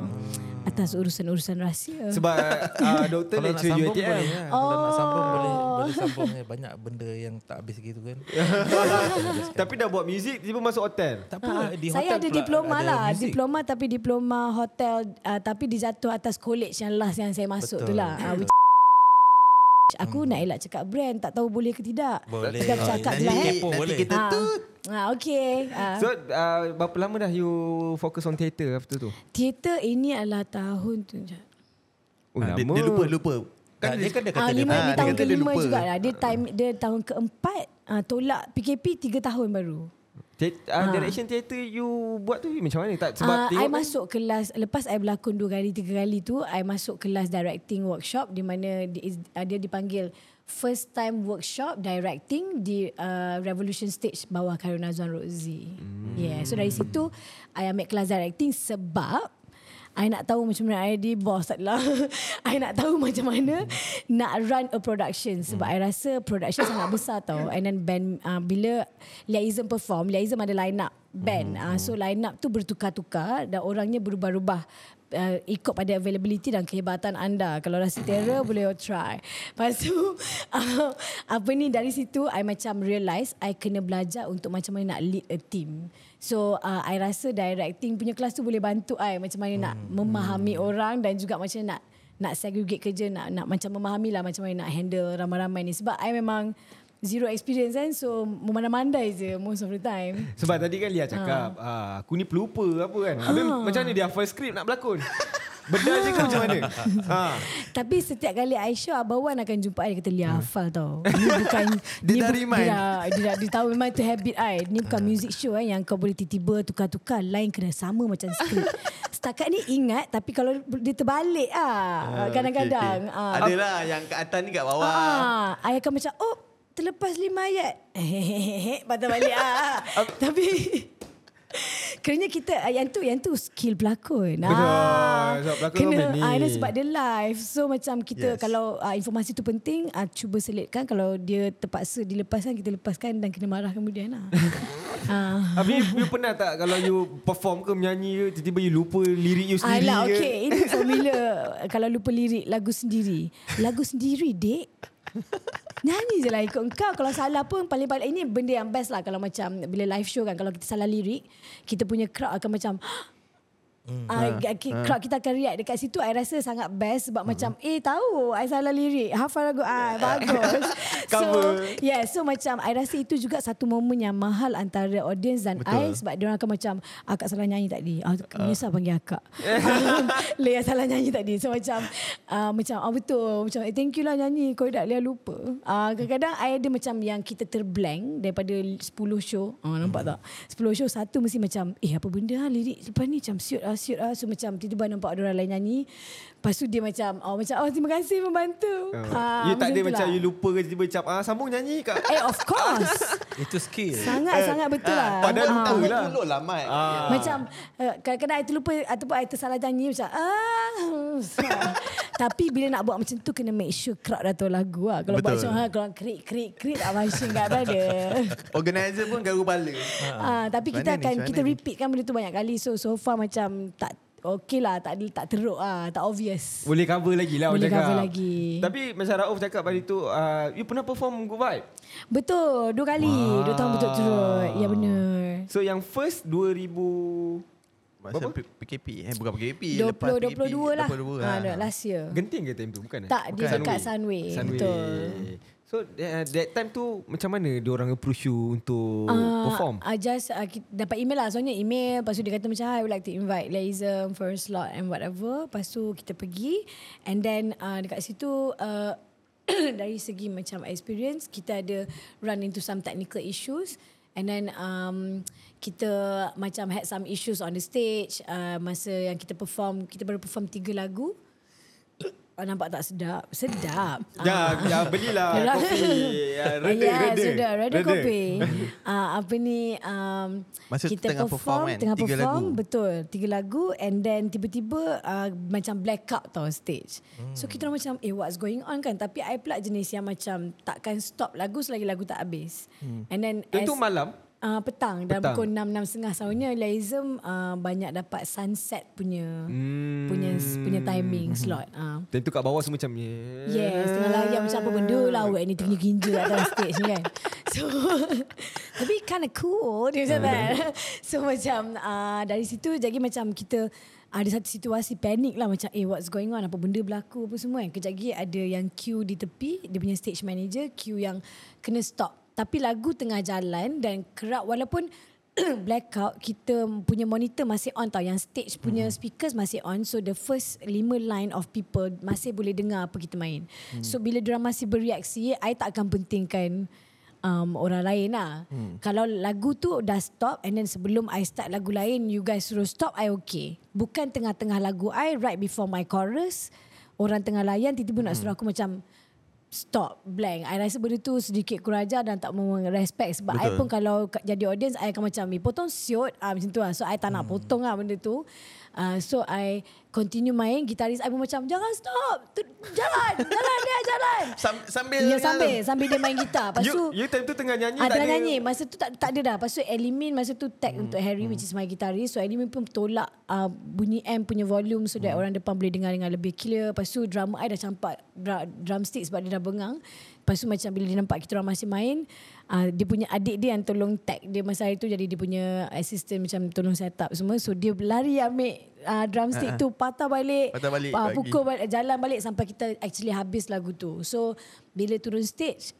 atas urusan-urusan rahsia. Sebab uh, doktor Kalau nak lecture sambung UiTM. boleh lah. Kalau nak Oh. sambung boleh boleh sambung ya. Banyak benda yang tak habis gitu kan. Tapi dah buat muzik tiba masuk hotel. Tak apa. Di saya hotel ada pula diploma ada lah, muzik. diploma tapi diploma hotel uh, tapi dijatuh atas college yang last yang saya masuk tu Betul. lah. Uh, which Aku nak elak cakap brand Tak tahu boleh ke tidak Boleh. Aku cakap je Nanti, lah eh. Kepo nanti boleh. kita tut. Ah, okay ah. So uh, berapa lama dah you fokus on theater after tu? Theater ini adalah tahun tu Oh, Ah, dia, dia lupa lupa. Kan dia kan dia kata Ah, dia lima, Ah, ni dia tahun dia kelima lupa. jugalah. Dia time dia tahun keempat ah, tolak PKP tiga tahun baru. Te- uh, direction theater you buat tu macam mana? Tak sebab Ah, tengok I kan- masuk kelas lepas I berlakon dua kali tiga kali tu I masuk kelas directing workshop di mana di, uh, dia dipanggil first time workshop directing di uh, Revolution Stage bawah Karuna Azwan Rozi. Hmm. Yeah, so dari situ I ambil kelas directing sebab I nak tahu macam mana I di boss adalah. I nak tahu macam mana nak run a production. Sebab I rasa production sangat besar tau. And then band uh, bila Liaism perform Liaism ada line up band. Uh, so line up tu bertukar-tukar dan orangnya berubah-ubah uh, ikut pada availability dan kehebatan anda. Kalau rasa terror boleh try. Lepas tu uh, apa ni dari situ I macam realise I kena belajar untuk macam mana nak lead a team So uh, I rasa directing punya kelas tu boleh bantu I macam mana nak memahami orang dan juga macam mana nak nak segregate kerja nak nak macam memahami lah macam mana nak handle ramai-ramai ni sebab I memang zero experience kan so memandai-mandai je most of the time. Sebab tadi kan Lia cakap, ah. aku ni pelupa apa kan. Habis macam mana dia hafal skrip nak berlakon? Benar je ke macam mana? ha. Tapi setiap kali Aisyah Abang Wan akan jumpa I Dia kata Lia hafal tau Ni bukan Dia dah bu- remind. Dia dia, dah, dia tahu memang itu habit I Ni bukan music show eh, Yang kau boleh tiba-tiba Tukar-tukar Line kena sama macam skrip Setakat ni ingat Tapi kalau dia terbalik ah, Kadang-kadang Okay, ah. okay. Adalah yang kat atas ni kat bawah. Ah, I akan macam oh terlepas lima ayat. Patah balik ah. Tapi Kerana kita ah, yang tu yang tu skill pelakon. Betul. Sebab pelakon kena ah, dia sebab dia live. So macam kita Yes. kalau ah, informasi tu penting ah, cuba selitkan kalau dia terpaksa dilepaskan kita lepaskan dan kena marah kemudian lah. ah. Habis you pernah tak kalau you perform ke menyanyi ke tiba-tiba you lupa lirik you sendiri Alah, ke? okay. Ini formula kalau lupa lirik lagu sendiri. Lagu sendiri, dek. Nyanyi je lah ikut kau. Kalau salah pun paling-paling ini benda yang best lah. Kalau macam bila live show kan. Kalau kita salah lirik, kita punya crowd akan macam... Hmm. Uh, crowd kita akan react dekat situ I rasa sangat best sebab Hmm. macam eh tahu I salah lirik. Hafal lagu ah bagus. So yeah so macam I rasa itu juga satu momen yang mahal antara audience dan I sebab dia orang akan macam akak salah nyanyi tadi. Ah menyesal panggil akak. Lea salah nyanyi tadi. So macam uh, macam ah betul. Macam eh, thank you lah nyanyi kau tak Lea lupa. Uh, kadang-kadang I ada macam yang kita terblank daripada 10 show. Ah nampak tak? 10 show satu mesti macam eh apa benda ah lirik lepas ni macam siut ah ah siut ah. So macam tiba-tiba nampak ada orang lain nyanyi. Lepas tu dia macam oh macam oh terima kasih membantu. Ah, you tak ada tu macam lah. you lupa ke tiba-tiba macam ah sambung nyanyi kat. Eh of course. Itu skill. Sangat-sangat betul lah. padahal Ah. lupa Tahu lah. dulu lah Mat. Ah. Macam uh, kadang-kadang I terlupa ataupun I tersalah nyanyi macam ah. Tapi bila nak buat macam tu kena make sure crowd dah tahu lagu lah. Kalau buat Betul. macam ha, kalau krik krik krik tak macam kat brother. Organizer pun garu kepala. ah, tapi kita ni, akan kita repeat kan benda tu banyak kali. So so far macam tak okey lah tak tak teruk ah, tak obvious. Boleh cover lagi lah Boleh cakap. cover lagi. Tapi macam Rauf cakap pada tu uh, you pernah perform Good Vibe. Betul, dua kali, dua tahun betul-betul. Ya benar. So yang first 2000 Masa Berapa? PKP eh bukan PKP 20 lepas PKP 22 lah. 22 Ha, dah last year. genting ke time tu bukan eh? Tak, dia Bukan. dekat Sunway. Sunway. Betul. So uh, that time tu macam mana dia orang approach you untuk Ah, perform? I just uh, dapat email lah. Soalnya email. Lepas tu dia kata macam, I would like to invite Laism for a slot and whatever. Lepas tu kita pergi. And then uh, dekat situ, uh, dari segi macam experience, kita ada run into some technical issues. And then um, kita macam had some issues on the stage. Uh, masa yang kita perform, kita baru perform tiga lagu. Oh, nampak tak sedap? Sedap. Ya, ya belilah Yalah. kopi. Ya, reda, ya, reda. sudah. Reda kopi. uh, apa ni, um, Masa tu tengah perform kan, Tengah tiga perform, lagu. betul. Tiga lagu and then tiba-tiba uh, macam blackout tau stage. Hmm. So kita macam, eh what's going on kan? Tapi I pula jenis yang macam takkan stop lagu selagi lagu tak habis. Hmm. And then Tentu as- malam. Uh, petang dalam Petang. pukul 6 6 setengah soalnya Laism uh, banyak dapat sunset punya Hmm. punya punya timing slot. Uh. Tentu kat bawah semua macam yeah. Yes, tengah layan macam apa benda lah awak ni tinggi ginja atas stage ni kan. So, tapi kind of cool dia macam kan. So macam uh, dari situ jadi macam kita ada satu situasi panik lah macam eh what's going on apa benda berlaku apa semua kan. Kejap lagi ada yang queue di tepi dia punya stage manager queue yang kena stop. Tapi lagu tengah jalan dan crowd walaupun blackout kita punya monitor masih on tau. Yang stage punya speakers masih on. So the first lima line of people masih boleh dengar apa kita main. So bila diorang masih bereaksi I tak akan pentingkan um, orang lain lah. Kalau lagu tu dah stop and then sebelum I start lagu lain you guys suruh stop I okay. Bukan tengah-tengah lagu I right before my chorus orang tengah layan tiba-tiba nak suruh aku macam stop blank. I rasa benda tu sedikit kurang ajar dan tak mau respect sebab Betul. I pun kalau jadi audience I akan macam "Eh, potong siot ah macam tu lah. So I tak nak potong lah benda tu. Uh, so I continue main gitaris I pun macam jangan stop. Jalan, jalan dia jalan. Sam- sambil Ya sambil sambil dia main gitar. Lepas You, tu you time tu tengah nyanyi Ah, tak tengah ada. nyanyi Masa tu tak, tak ada dah Lepas tu Elimin Masa tu tag hmm. untuk Harry Which is my guitarist So Elimin pun tolak uh, Bunyi amp punya volume So that orang depan boleh dengar Dengan lebih clear Lepas tu drummer I dah campak dra- Drumstick sebab dia dah bengang Lepas tu macam Bila dia nampak kita orang masih main uh, Dia punya adik dia Yang tolong tag dia Masa hari tu Jadi dia punya assistant Macam tolong set up semua So dia lari ambil uh, Drumstick tu Patah balik Patah balik bagi. Pukul balik Jalan balik Sampai kita actually habis lagu tu So Bila turun stage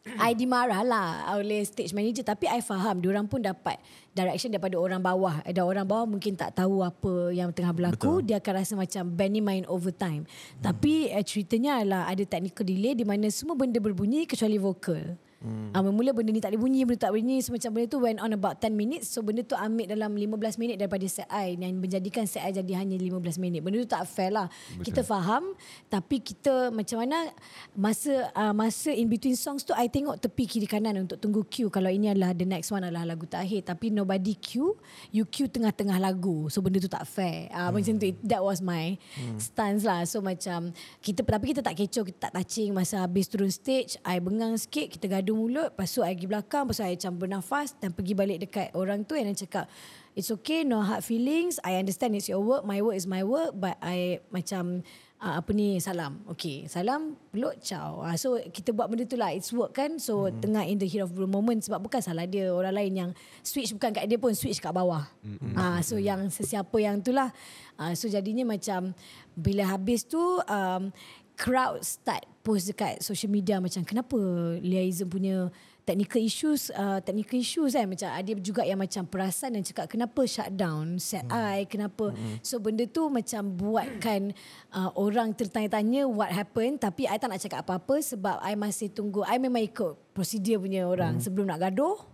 I dimarah lah oleh stage manager tapi I faham diorang pun dapat direction daripada orang bawah. Ada orang bawah mungkin tak tahu apa yang tengah berlaku, Betul. dia akan rasa macam band ni main overtime. Hmm. Tapi uh, ceritanya adalah ada technical delay di mana semua benda berbunyi kecuali vokal. Hmm. Uh, mula benda ni tak boleh bunyi, benda tak boleh bunyi, semacam benda tu went on about 10 minutes. So benda tu ambil dalam 15 minit daripada set I yang menjadikan set I jadi hanya 15 minit. Benda tu tak fair lah. Betul. Kita faham tapi kita macam mana masa uh, masa in between songs tu I tengok tepi kiri kanan untuk tunggu cue kalau ini adalah the next one adalah lagu terakhir tapi nobody cue you cue tengah-tengah lagu so benda tu tak fair uh, hmm. macam tu that was my hmm. stance lah so macam kita tapi kita tak kecoh kita tak touching masa habis turun stage I bengang sikit kita gaduh mulut lepas tu I pergi belakang lepas tu I macam bernafas dan pergi balik dekat orang tu and I cakap it's okay no hard feelings. I understand it's your work. My work is my work but I macam uh, apa ni salam. Okay salam peluk ciao. Uh, so kita buat benda tu lah. It's work kan? So mm-hmm. tengah in the heat of the moment sebab bukan salah dia. Orang lain yang switch bukan kat dia pun switch kat bawah. Mm-hmm. uh, so yang sesiapa yang tu lah. Uh, so jadinya macam bila habis tu um, crowd start post dekat social media macam kenapa Liaism punya technical issues uh, technical issues kan macam ada juga yang macam perasan dan cakap kenapa shutdown set hmm. I kenapa hmm. so benda tu macam buatkan uh, orang tertanya-tanya what happened tapi I tak nak cakap apa-apa sebab I masih tunggu I memang ikut prosedur punya orang hmm. sebelum nak gaduh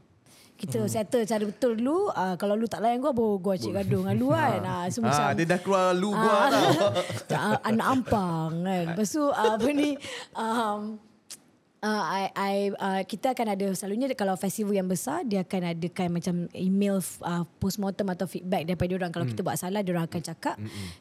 Kita settle cara betul dulu. Uh, kalau lu tak layan gua, baru gua cik gaduh dengan lu kan. Uh, so, Ah, macam, dia dah keluar lu gua tau. ah, anak ampang kan. Lepas tu ah, apa ni um, uh, I, I, uh, kita akan ada selalunya kalau festival yang besar dia akan adakan macam email uh, postmortem atau feedback daripada orang kalau kita buat salah dia orang akan cakap.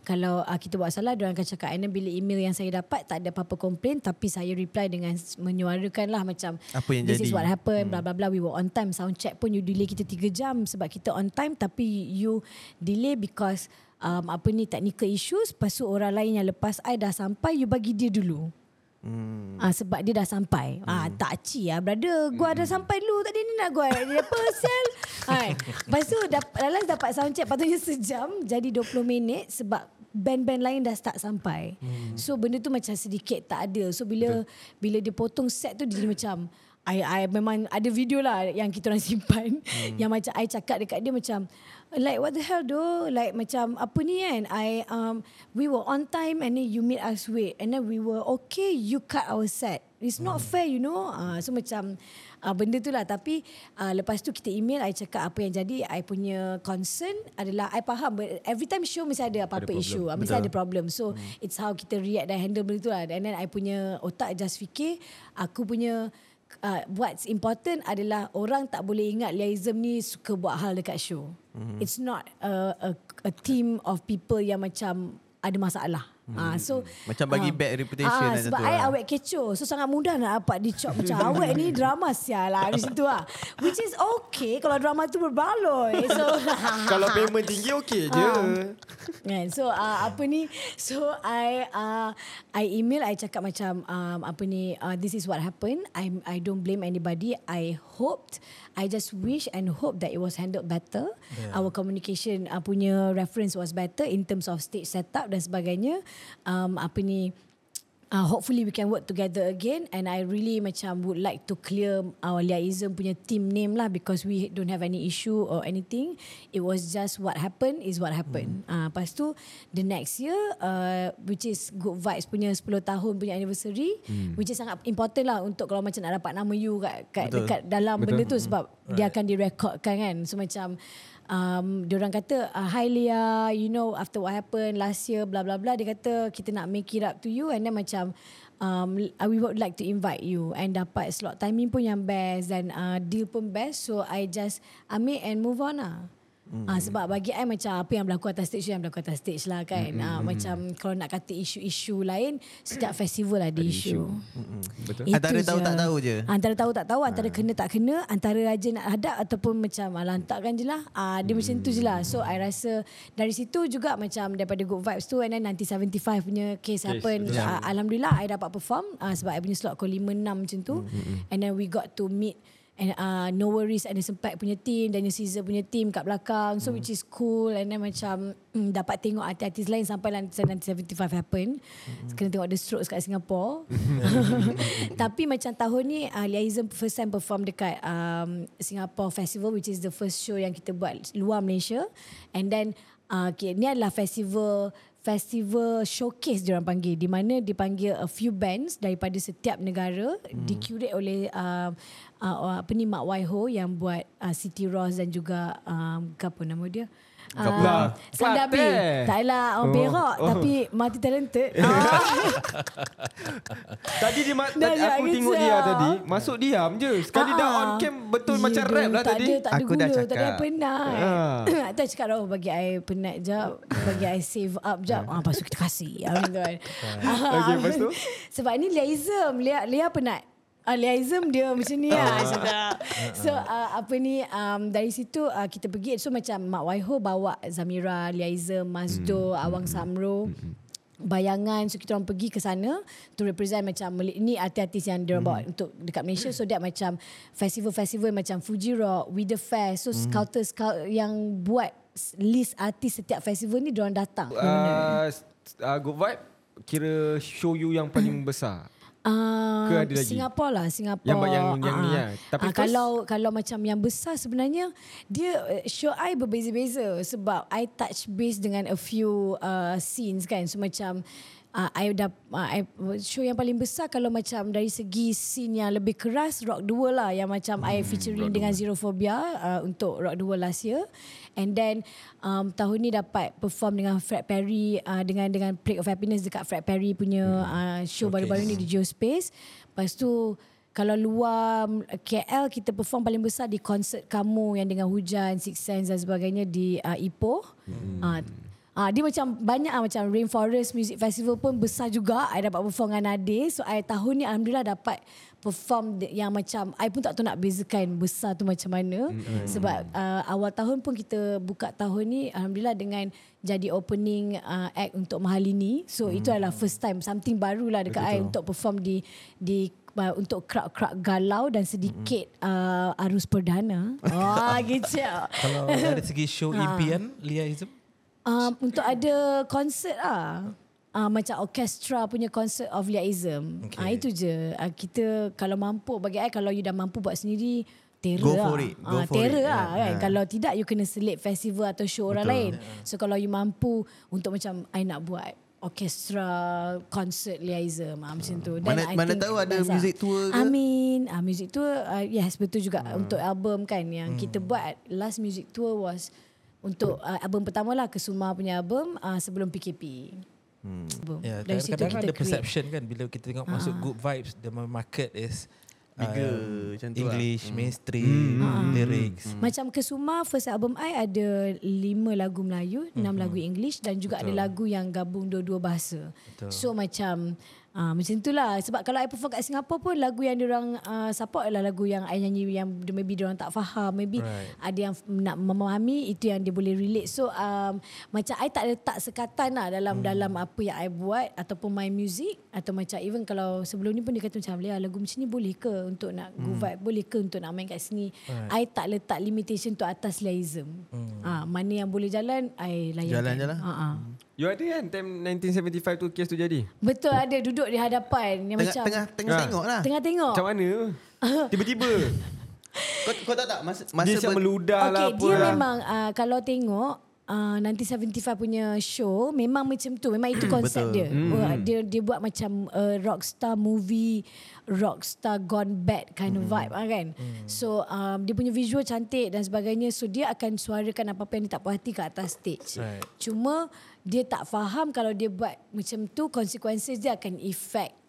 Kalau uh, kita buat salah dia orang akan cakap. And then bila email yang saya dapat tak ada apa-apa komplain tapi saya reply dengan menyuarakan lah macam Apa yang this jadi. is what happened bla bla bla. We were on time. Sound check pun you delay kita 3 jam sebab kita on time tapi you delay because um, apa ni technical issues. Lepas tu orang lain yang lepas I dah sampai you bagi dia dulu Hmm. Ah sebab dia dah sampai. Hmm. Ah tak ci ah brother, gua dah sampai dulu tadi ni nak gua dia apa sel. Hai. Lepas tu dap, Lalas dapat sound check patutnya sejam jadi 20 minit sebab band-band lain dah start sampai. Hmm. So benda tu macam sedikit tak ada. So bila Betul. bila dia potong set tu dia jadi macam I, I memang ada video lah yang kita orang simpan hmm. yang macam I cakap dekat dia macam like what the hell though? Like macam apa ni kan? I um we were on time and then you made us wait. And then we were okay you cut our set. It's not Hmm. fair you know? Uh, so macam uh, benda tu lah. Tapi uh, lepas tu kita email I cakap apa yang jadi I punya concern adalah I faham but every time show mesti ada apa-apa issue. Uh, mesti ada problem. So hmm. it's how kita react dan handle benda tu lah. And then I punya otak just fikir aku punya uh, what's important adalah orang tak boleh ingat Liaism ni suka buat hal dekat show. Mm-hmm. It's not a, a a team of people yang macam ada masalah. Mm-hmm. Uh, so Macam bagi ah, bad reputation ah, lah Sebab tu I lah. awet kecoh So sangat mudah nak dapat dicop Macam awet ni drama sial lah Di situ lah Which is okay Kalau drama tu berbaloi So Kalau payment tinggi okey je. Ah. kan so uh, apa ni so I uh, I email I cakap macam um, apa ni uh, this is what happened I I don't blame anybody I hoped I just wish and hope that it was handled better yeah. our communication uh, punya reference was better in terms of stage setup dan sebagainya um, apa ni Uh, hopefully we can work together again and I really macam would like to clear our liaison punya team name lah because we don't have any issue or anything. It was just what happened is what happened. Hmm. Uh, lepas tu the next year uh, which is Good Vibes punya 10 tahun punya anniversary hmm. which is sangat important lah untuk kalau macam nak dapat nama you kat, kat dekat dalam Betul. benda tu sebab right. dia akan direkodkan kan. So macam um, dia orang kata uh, hi Lia you know after what happened last year blah blah blah dia kata kita nak make it up to you. And then macam um, we would like to invite you. And dapat slot timing pun yang best dan uh, deal pun best. So I just ambil and move on lah Hmm. Ah, sebab bagi I macam apa yang berlaku atas stage yang berlaku atas stage lah kan. Hmm. Ah, macam kalau nak kata isu-isu lain setiap festival ada, isu. Betul. Itu Antara tahu je. tak tahu je. Antara tahu tak tahu, antara kena tak kena, antara aja nak hadap ataupun macam ah, lantakkan je lah. Ah, dia macam tu je lah. So I rasa dari situ juga macam daripada Good Vibes tu and then nanti 75 punya case, happen. Ah, Alhamdulillah I dapat perform ah, sebab I punya slot call 5-6 macam tu. And then we got to meet and uh, no worries ada sempat punya team Daniel Caesar punya team kat belakang. So which is cool. And then macam mm, dapat tengok artis-artis lain sampai nanti 75 happen. Kena tengok The Strokes kat Singapore. Tapi macam tahun ni uh, Liaison first time perform dekat um, Singapore Festival which is the first show yang kita buat luar Malaysia. And then uh, okay, ni adalah festival festival showcase dia orang panggil. Di mana dipanggil a few bands daripada setiap negara hmm. dikurate oleh uh, uh, apa ni Mak Waiho yang buat uh, City Rose dan juga um, apa nama dia Lah, Sandabi Kelantan. Tak lah orang oh, berak oh. Tapi multi talented ah. Tadi dia ma- Dah tadi aku tengok dia tadi masuk diam je. Sekali dah Ah. on cam betul Ya, macam rap lah tak tadi. Ada, tak ada Aku gula, dah tak ada cakap. penat. Ah. Tak cakap dah oh, bagi I penat jap, bagi I save up jap. Ah, lepas tu kita kasih. Ah, kan. Ah, Okey, lepas tu? Sebab ni Liaism. Lia, Lia penat. Uh, Liaism dia macam ni lah. Ah. Sedap. So uh, apa ni um, dari situ uh, kita pergi. So macam Mak Waiho bawa Zamira, Liaism, Mazdo, Hmm. Awang Samro. Bayangan So kita orang pergi ke sana To represent macam Ni artis-artis yang Dia bawa untuk Dekat Malaysia So that macam Festival-festival Macam Fuji Rock With the Fest So scouter-scout Yang buat List artis Setiap festival ni Diorang datang Uh, uh, good vibe kira show you yang paling besar. Uh, Ke ada lagi? Singapore lah Singapore Yang- yang- yang ni Ah, lah. Tapi ah, first- Kalau kalau macam yang besar sebenarnya Dia uh, show I berbeza-beza Sebab I touch base dengan a few uh, scenes kan So macam uh, I dah uh, I, show yang paling besar kalau macam dari segi scene yang lebih keras Rock the World lah yang macam hmm, I featuring dengan Zero Phobia uh, untuk Rock the World last year and then um, tahun ni dapat perform dengan Fred Perry uh, dengan dengan Plague of Happiness dekat Fred Perry punya uh, show Okay. baru-baru ni di Geospace lepas tu kalau luar KL kita perform paling besar di konsert kamu yang dengan hujan Six Sense dan sebagainya di uh, Ipoh. Hmm. Uh, uh, dia macam banyak uh, macam Rainforest Music Festival pun besar juga. I dapat perform dengan Nadir. So I tahun ni alhamdulillah dapat perform yang macam I pun tak tahu nak bezakan besar tu macam mana. Hmm. Sebab uh, awal tahun pun kita buka tahun ni alhamdulillah dengan jadi opening uh, act untuk Mahalini. So hmm. itu adalah first time something barulah dekat I untuk perform di di uh, untuk crowd-crowd galau dan sedikit uh, arus perdana. Oh, gitu. Kalau dari segi show Ha. impian Lia Izam Um, untuk ada konsert lah. Uh, macam orkestra punya konsert of Liaism. Okay. Uh, itu je. Uh, kita kalau mampu, bagi I kalau you dah mampu buat sendiri, terror Go lah. for it, go Ah, for terror it. lah Ya, kan. ya. Kalau tidak, you kena select festival atau show orang lain. So kalau you mampu untuk macam, I nak buat orkestra konsert Liaism ah, macam tu. Dan Mana- I mana tahu ada lah. music tour ke? Amin. Ah, music tour, uh, yes betul juga. Untuk album kan yang kita buat, last music tour was untuk uh, album pertama lah Kesuma punya album uh, sebelum PKP. Hmm. Ya, Dari situ kadang-kadang kita ada create. perception kan bila kita tengok masuk good vibes the market is Bigger, uh, macam tu English, mainstream, lyrics. Macam Kesuma first album I ada lima lagu Melayu, enam lagu English dan juga ada lagu yang gabung dua-dua bahasa. Betul. So macam uh, macam tu lah. Sebab kalau I perform kat Singapura pun lagu yang diorang uh, support adalah lagu yang I nyanyi yang maybe diorang tak faham. Maybe Right. ada yang nak memahami itu yang dia boleh relate. So um, macam I tak letak sekatan lah dalam Hmm. dalam apa yang I buat ataupun my music atau macam even kalau sebelum ni pun dia kata macam Lea lagu macam ni boleh ke untuk nak go vibe boleh ke untuk nak main kat sini. Hmm. Right. I tak letak limitation tu atas Liaism. Hmm. Ah, mana yang boleh jalan I layankan. Jalan je lah. Ah, ah. You ada kan time 1975 tu kes tu jadi? Betul ada duduk di hadapan yang Tengah, macam tengah, tengah Ah. tengok lah. tengah tengok. Macam mana? Tiba-tiba. Kau, kau tahu tak masa, masa Dia siap ber- meludah okay, lah apa dia lah. memang uh, kalau tengok uh, nanti 75 punya show memang macam tu. Memang itu konsep Betul. dia. Uh, dia dia buat macam uh, rockstar movie, rockstar gone bad kind of vibe ah, kan. So um, dia punya visual cantik dan sebagainya. So dia akan suarakan apa-apa yang dia tak puas hati kat atas stage. Right. Cuma dia tak faham kalau dia buat macam tu consequences dia akan effect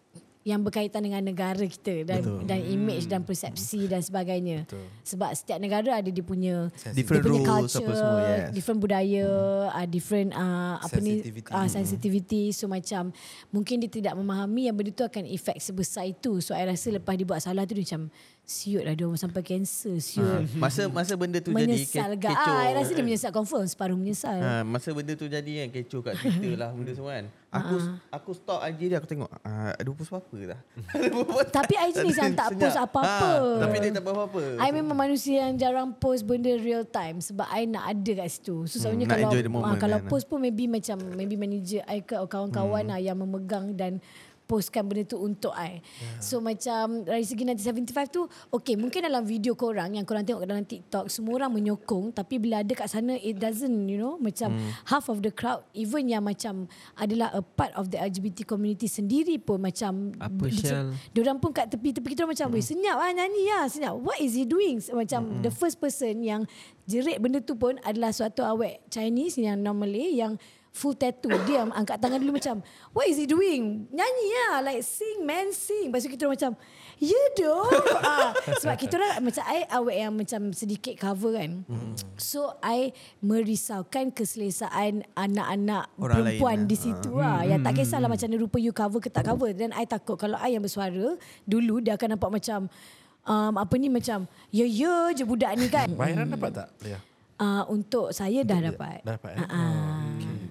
yang berkaitan dengan negara kita dan Betul. dan image dan persepsi dan sebagainya. Betul. Sebab setiap negara ada dia punya Different dia punya rules culture, apa semua, yes. different budaya, hmm. uh, different uh, apa ni Sensitivity. uh, sensitivity. So macam mungkin dia tidak memahami yang benda tu akan efek sebesar itu. So I rasa lepas dia buat salah tu dia macam siut lah dia orang sampai cancer, siut. Masa masa benda tu jadi ke, menyesal ke? kecoh. Ah, I rasa dia menyesal confirm, separuh menyesal. Ha, masa benda tu jadi kan kecoh kat Twitter lah benda semua kan. Aku aku stalk IG dia aku tengok ah, ada post apa dah. Tapi I jenis yang tak post apa-apa. Ha, tapi dia tak post apa-apa. I memang manusia yang jarang post benda real time sebab I nak ada kat situ. So selalunya nak kalau ah, kalau kan. post pun maybe macam maybe manager I ke kawan-kawan lah yang memegang dan postkan benda tu untuk I. So macam dari segi 1975 tu okay mungkin dalam video korang yang korang tengok dalam TikTok semua orang menyokong tapi bila ada kat sana it doesn't you know macam half of the crowd even yang macam adalah a part of the LGBT community sendiri pun macam Apa, Syal? Diorang pun kat tepi-tepi kita macam hmm. senyap ah nyanyi lah senyap. What is he doing? Macam hmm. the first person yang jerit benda tu pun adalah suatu awet Chinese yang normally yang full tattoo. Dia angkat tangan dulu macam what is he doing? Nyanyi lah like sing man sing. Lepas tu kita macam you do. ah, sebab kita orang macam I awet yang macam sedikit cover kan. Hmm. So I merisaukan keselesaan anak-anak Orang perempuan lain, di ah. situ lah. Yang tak kisahlah macam mana rupa you cover ke tak cover. Dan I takut kalau I yang bersuara dulu dia akan nampak macam um, apa ni macam ya ya je budak ni kan. Bayaran dapat tak Lia? Uh, untuk saya dah dapat. Dah dapat eh? Ah.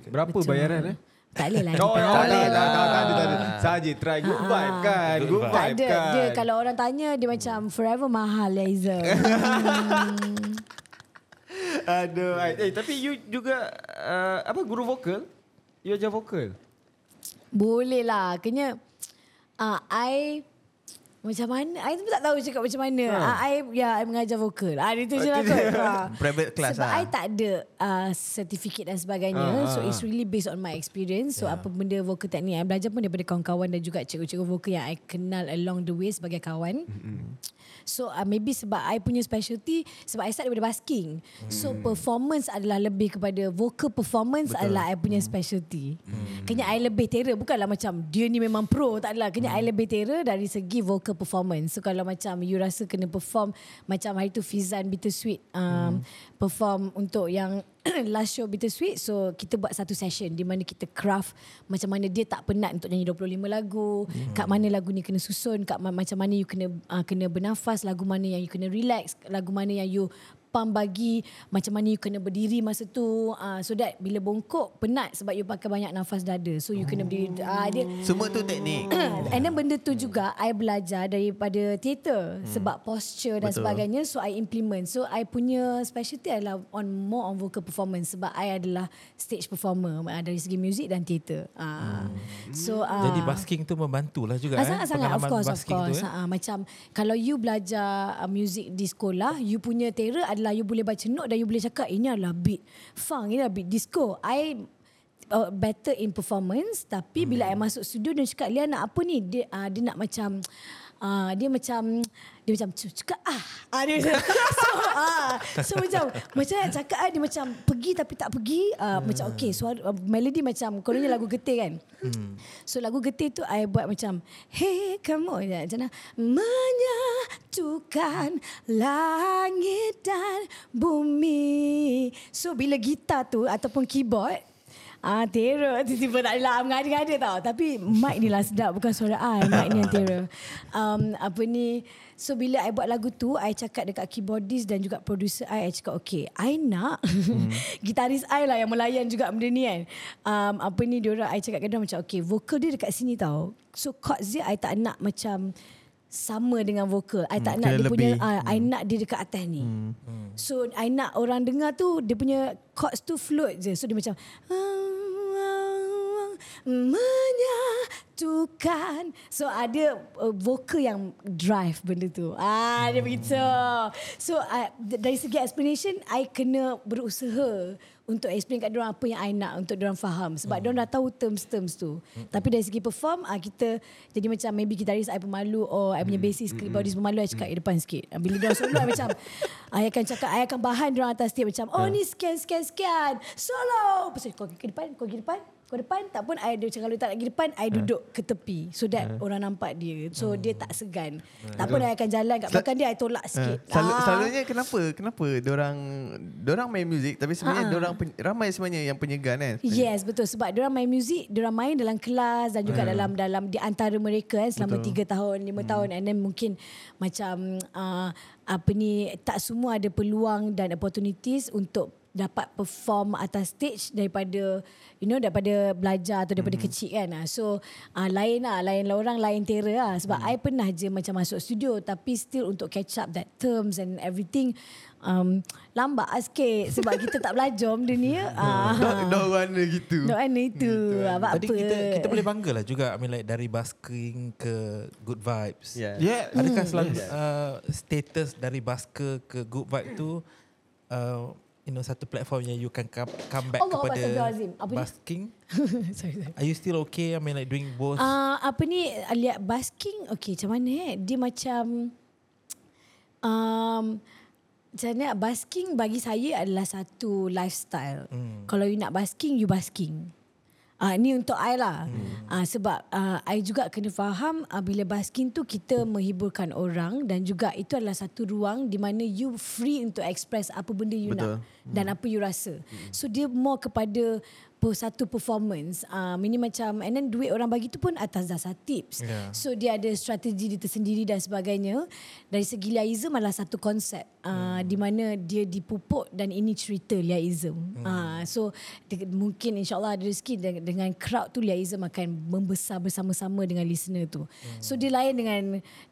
Berapa Betul. bayaran eh? Tak boleh lah. Oh, tak tak ada, tak ada, tak ada. Saja try good vibe kan, good Ah. tak vibe ada. kan. Dia kalau orang tanya dia macam forever mahal laser. Aduh, ai. eh tapi you juga uh, apa guru vokal? You ajar vokal? Boleh lah. Kena uh, I Macam mana? I pun tak tahu cakap macam mana. Ha. I, ya, I mengajar vokal. Ah, itu je lah kot. Ha. Private class Sebab lah. I tak ada uh, certificate dan sebagainya. Ah, so ah, it's really based on my experience. So apa benda vokal teknik I belajar pun daripada kawan-kawan dan juga cikgu-cikgu vokal yang I kenal along the way sebagai kawan. So uh, maybe sebab I punya specialty sebab I start daripada basking. So performance adalah lebih kepada vocal performance Betul. adalah I punya specialty. Hmm. Kena I lebih terror bukanlah macam dia ni memang pro tak adalah. Kena I lebih terror dari segi vocal performance. So kalau macam you rasa kena perform macam hari tu Fizan Bittersweet um, perform untuk yang last show Bittersweet so kita buat satu session di mana kita craft macam mana dia tak penat untuk nyanyi 25 lagu hmm. kat mana lagu ni kena susun kat ma- macam mana you kena uh, kena bernafas lagu mana yang you kena relax lagu mana yang you pump bagi macam mana you kena berdiri masa tu uh, so that bila bongkok penat sebab you pakai banyak nafas dada so you kena berdiri uh, dia Semua tu teknik. And then benda tu juga I belajar daripada teater hmm. sebab posture dan Betul. sebagainya so I implement. So I punya specialty adalah on more on vocal performance sebab I adalah stage performer uh, dari segi music dan teater. Uh, So uh, Jadi basking tu membantulah juga Ah, eh. sangat-sangat of course of course. Tu, eh. Ha, macam kalau you belajar uh, music di sekolah, you punya teater adalah you boleh baca note dan you boleh cakap ini adalah beat funk, ini adalah beat disco. I uh, better in performance tapi hmm. bila I masuk studio dia cakap Lia nak apa ni? Dia uh, dia nak macam uh, dia macam dia macam "Cu- cakap ah ah dia macam so, ah, so macam macam nak cakap ah, dia macam pergi tapi tak pergi uh, hmm. macam okay suara uh, melody macam kononnya lagu getih kan hmm. so lagu getih tu I buat macam hey kamu ya, macam mana menyatukan langit dan bumi so bila gitar tu ataupun keyboard Ah, terror Tiba-tiba tak adalah Mengada-ngada tau Tapi mic ni lah sedap Bukan suara I Mic ni yang terror um, Apa ni So bila I buat lagu tu I cakap dekat keyboardist Dan juga producer I I cakap okay I nak hmm. Gitaris I lah Yang melayan juga benda ni kan um, Apa ni diorang I cakap ke dia macam Okay vocal dia dekat sini tau So chords dia I tak nak macam sama dengan vokal. I tak Hmm, nak dia punya lebih. uh, I nak dia dekat atas ni. Hmm. So I nak orang dengar tu dia punya chords tu float je. So dia macam menyatukan. So ada uh, vokal yang drive benda tu. Ah dia begitu. So uh, dari segi explanation I kena berusaha untuk explain kat diorang apa yang I nak untuk diorang faham sebab diorang dah tahu terms-terms tu. Tapi dari segi perform ah kita jadi macam maybe gitaris I pemalu or I punya bassist keyboardist pemalu I cakap di depan sikit. Ah, Bila diorang solo I macam I akan cakap I akan bahan diorang atas stage macam oh ni sekian sekian sekian solo. Pasal kau pergi ke depan, kau pergi depan, kau depan tak pun I dia macam kalau tak nak pergi depan I duduk ke tepi so that orang nampak dia. So dia tak segan. Tak pun I akan jalan kat belakang dia I tolak sikit. Uh, selalu, Ah. Selalunya kenapa kenapa orang orang main muzik tapi sebenarnya Ah. orang ramai sebenarnya yang penyegan kan. Yes betul sebab dia main muzik, dia main dalam kelas dan juga Hmm. dalam dalam di antara mereka kan selama Betul. tiga tahun, lima Hmm. tahun and then mungkin macam uh, apa ni tak semua ada peluang dan opportunities untuk dapat perform atas stage daripada you know daripada belajar atau daripada mm-hmm. kecil kan Ah, so uh, lain lah lain lah orang lain terror lah sebab mm. I pernah je macam masuk studio tapi still untuk catch up that terms and everything um, lambat lah sikit sebab kita tak belajar benda ni ah Dok dok warna gitu. Dok mana itu apa Tadi kita kita boleh bangga lah juga I mean like dari basking ke good vibes. Yeah. Yeah. Adakah Hmm. selalu uh, status dari basker ke good vibe tu uh, you know satu platform yang you can come, come back Allah kepada ni? basking? sorry, sorry. Are you still okay? I mean like doing both? Uh, apa ni lihat basking okay macam mana eh dia macam um, macam mana basking bagi saya adalah satu lifestyle hmm. kalau you nak basking you basking uh, ni untuk I lah. Hmm. Uh, sebab uh, I juga kena faham uh, bila basking tu kita menghiburkan orang dan juga itu adalah satu ruang di mana you free untuk express apa benda you Betul. nak dan apa you rasa. So dia more kepada satu performance. Um, ini macam and then duit orang bagi tu pun atas dasar tips. Yeah. So dia ada strategi dia tersendiri dan sebagainya. Dari segi liaism adalah satu konsep uh, di mana dia dipupuk dan ini cerita liaism. Uh, so de- mungkin insyaallah ada rezeki de- dengan crowd tu liaism akan membesar bersama-sama dengan listener tu. So dia lain dengan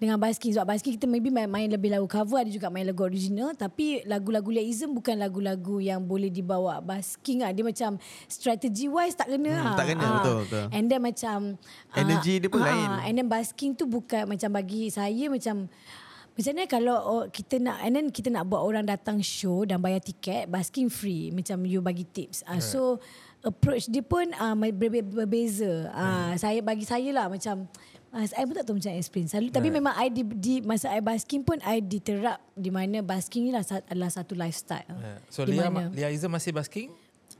dengan basking sebab basking kita maybe main, main lebih lagu cover ada juga main lagu original tapi lagu-lagu liaism bukan lagu-lagu yang boleh dibawa basking ah dia macam strategi strategi wise tak kena Hmm, lah. tak kena, Ah. betul, betul. And then macam ah, Energy dia pun ah, lain. And then basking tu bukan macam bagi saya macam macam mana kalau oh, kita nak and then kita nak buat orang datang show dan bayar tiket basking free macam you bagi tips. Uh, so approach dia pun uh, ber- berbeza. Uh, saya bagi saya lah macam uh, saya pun tak tahu macam explain. Selalu tapi memang I di, di masa I basking pun I diterap di mana basking ni lah adalah satu lifestyle. Yeah. So Lia, mana? Lia Izzam masih basking?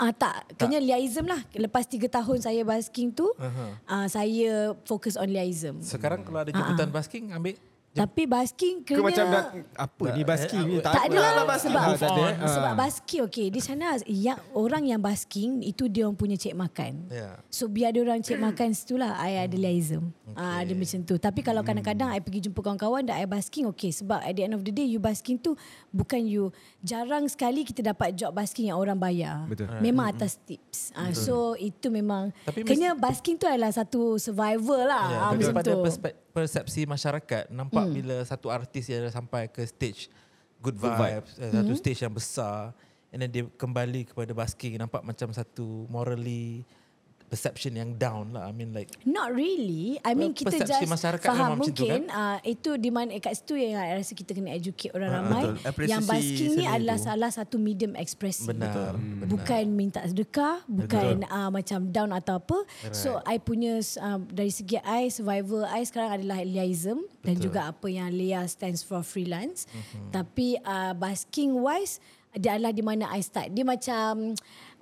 Ah tak, kena liaism lah. Lepas tiga tahun saya basking tu, uh-huh. uh, saya fokus on liaism. Sekarang kalau ada jemputan basking ambil Tapi basking Ke kena macam dah, apa ni basking ni? tak ada lah basking. sebab Ah, tak ada. Ah. sebab basking okey di sana yang orang yang basking itu dia orang punya cek makan. Ya. So biar dia orang cek makan situlah I ada liaism. Okay. Ah ada macam tu. Tapi kalau kadang-kadang I pergi jumpa kawan-kawan dah I basking okey sebab at the end of the day you basking tu bukan you jarang sekali kita dapat job basking yang orang bayar. Betul. Memang atas tips. Ah so itu memang Tapi kena basking tu adalah satu survivor lah. Ya, ah, tapi macam pada tu. Persepsi masyarakat nampak hmm. bila satu artis dia dah sampai ke stage good vibes, good Hmm. satu stage yang besar and then dia kembali kepada basking nampak macam satu morally perception yang down lah. I mean like Not really. I mean Well, kita just masyarakat faham memang macam tu, mungkin uh, itu di mana kat situ yang I rasa kita kena educate orang ramai betul. Yang basking ni adalah tu. salah satu medium ekspresi. benar. benar. Bukan minta sedekah, bukan uh, macam down atau apa. Right. So I punya uh, dari segi I survival I sekarang adalah liaism dan juga apa yang Leah stands for freelance. Mm-hmm. Tapi uh, basking wise dia adalah di mana I start. Dia macam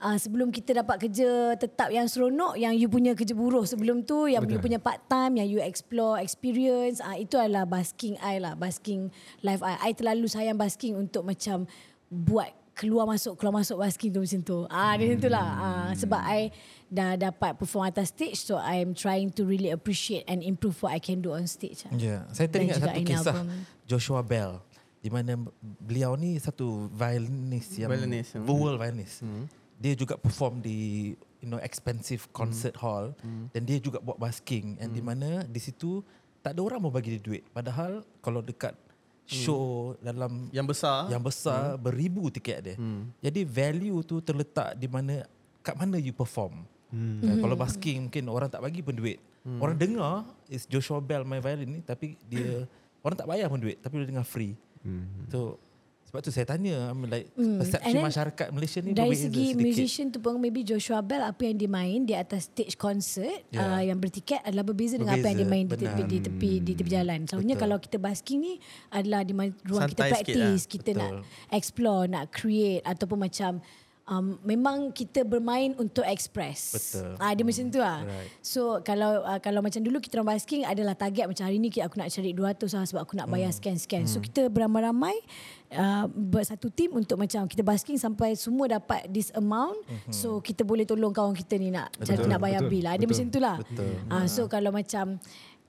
uh, sebelum kita dapat kerja tetap yang seronok, yang you punya kerja buruh sebelum tu, yang Betul. you punya part time, yang you explore experience, uh, itu adalah basking I lah, basking life I. I terlalu sayang basking untuk macam buat keluar masuk keluar masuk basking tu macam tu. Ah dia macam lah. Ah sebab I dah dapat perform atas stage so I'm trying to really appreciate and improve what I can do on stage. Ya, yeah. saya Dan teringat satu kisah album. Joshua Bell di mana beliau ni satu violinist yang Violinist, hmm. world violinist. Hmm. Dia juga perform di you know expensive concert hmm. hall hmm. dan dia juga buat basking and hmm. di mana di situ tak ada orang mau bagi dia duit. Padahal kalau dekat show hmm. dalam Yang besar. yang besar hmm. beribu tiket dia. Hmm. Jadi value tu terletak di mana kat mana you perform. Hmm. Uh, kalau basking mungkin orang tak bagi pun duit. Hmm. Orang dengar is Joshua Bell main violin ni tapi dia orang tak bayar pun duit tapi dia dengar free. Hmm. So sebab tu saya tanya like Hmm. persepsi then masyarakat Malaysia ni Dari berbeza segi sedikit. musician tu pun maybe Joshua Bell apa yang dia main di atas stage concert yeah. uh, yang bertiket adalah berbeza, dengan apa yang dia Berbeza, main di tepi, di tepi di tepi jalan. Selalunya Betul. kalau kita basking ni adalah di ruang kita Santai sikit practice, lah. kita Betul. nak explore, nak create ataupun macam um, memang kita bermain untuk express. Betul. Ah dia macam tu lah. Right. So kalau uh, kalau macam dulu kita orang basking adalah target macam hari ni aku nak cari 200 lah sebab aku nak bayar Hmm. sekian-sekian. So kita beramai-ramai uh, bersatu tim untuk macam kita basking sampai semua dapat this amount. So kita boleh tolong kawan kita ni nak cari Betul, nak bayar betul, bil lah. Dia betul, macam tu lah. betul. Uh, so kalau macam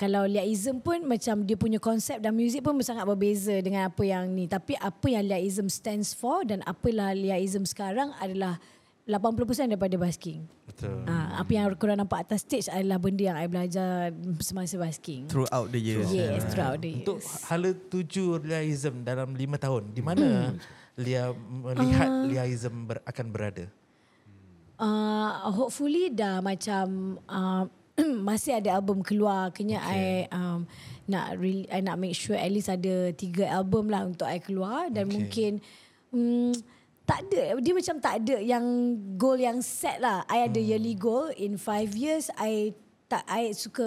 kalau Liaism pun macam dia punya konsep dan muzik pun sangat berbeza dengan apa yang ni. Tapi apa yang Liaism stands for dan apalah Liaism sekarang adalah 80% daripada basking. Betul. Ah, apa yang korang nampak atas stage adalah benda yang I belajar semasa basking. Throughout the years. Yes, throughout the years. Untuk hala tuju Liaism dalam lima tahun, di mana Lia melihat Ah. Liaism ber, akan berada? Uh, hopefully dah macam uh, masih ada album keluar. Kena okay. I um, nak really, I nak make sure at least ada tiga album lah untuk I keluar dan Okay. mungkin um, tak ada dia macam tak ada yang goal yang set lah. I ada yearly goal in five years I tak I suka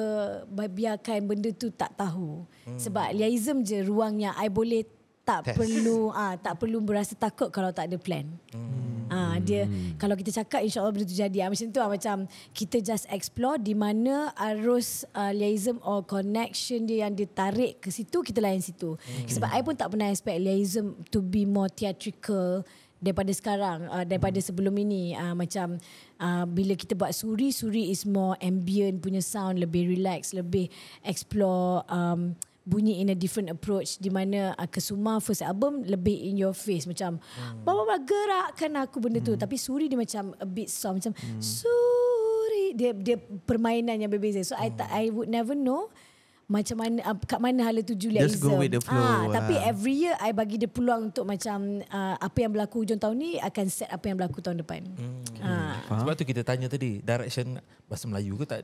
biarkan benda tu tak tahu. Hmm. Sebab liaism je ruang yang I boleh tak Test. perlu ah tak perlu berasa takut kalau tak ada plan. Hmm. Ah dia kalau kita cakap insyaallah benda tu jadi ah, macam tu ah, macam kita just explore di mana arus uh, liaism or connection dia yang ditarik ke situ kita layan situ. Hmm. Sebab I pun tak pernah expect liaism to be more theatrical daripada sekarang uh, daripada sebelum ini uh, macam uh, bila kita buat suri suri is more ambient punya sound lebih relax lebih explore um, bunyi in a different approach di mana uh, Kesuma first album lebih in your face macam hmm. bapa gerakkan aku benda tu tapi suri dia macam a bit soft macam suri dia dia permainan yang berbeza so I tak I would never know macam mana uh, kat mana hala tuju Liaism. Just go with the flow, Ah, tapi ah. every year I bagi dia peluang untuk macam uh, apa yang berlaku hujung tahun ni akan set apa yang berlaku tahun depan. Hmm. Ah. Sebab tu kita tanya tadi direction bahasa Melayu ke tak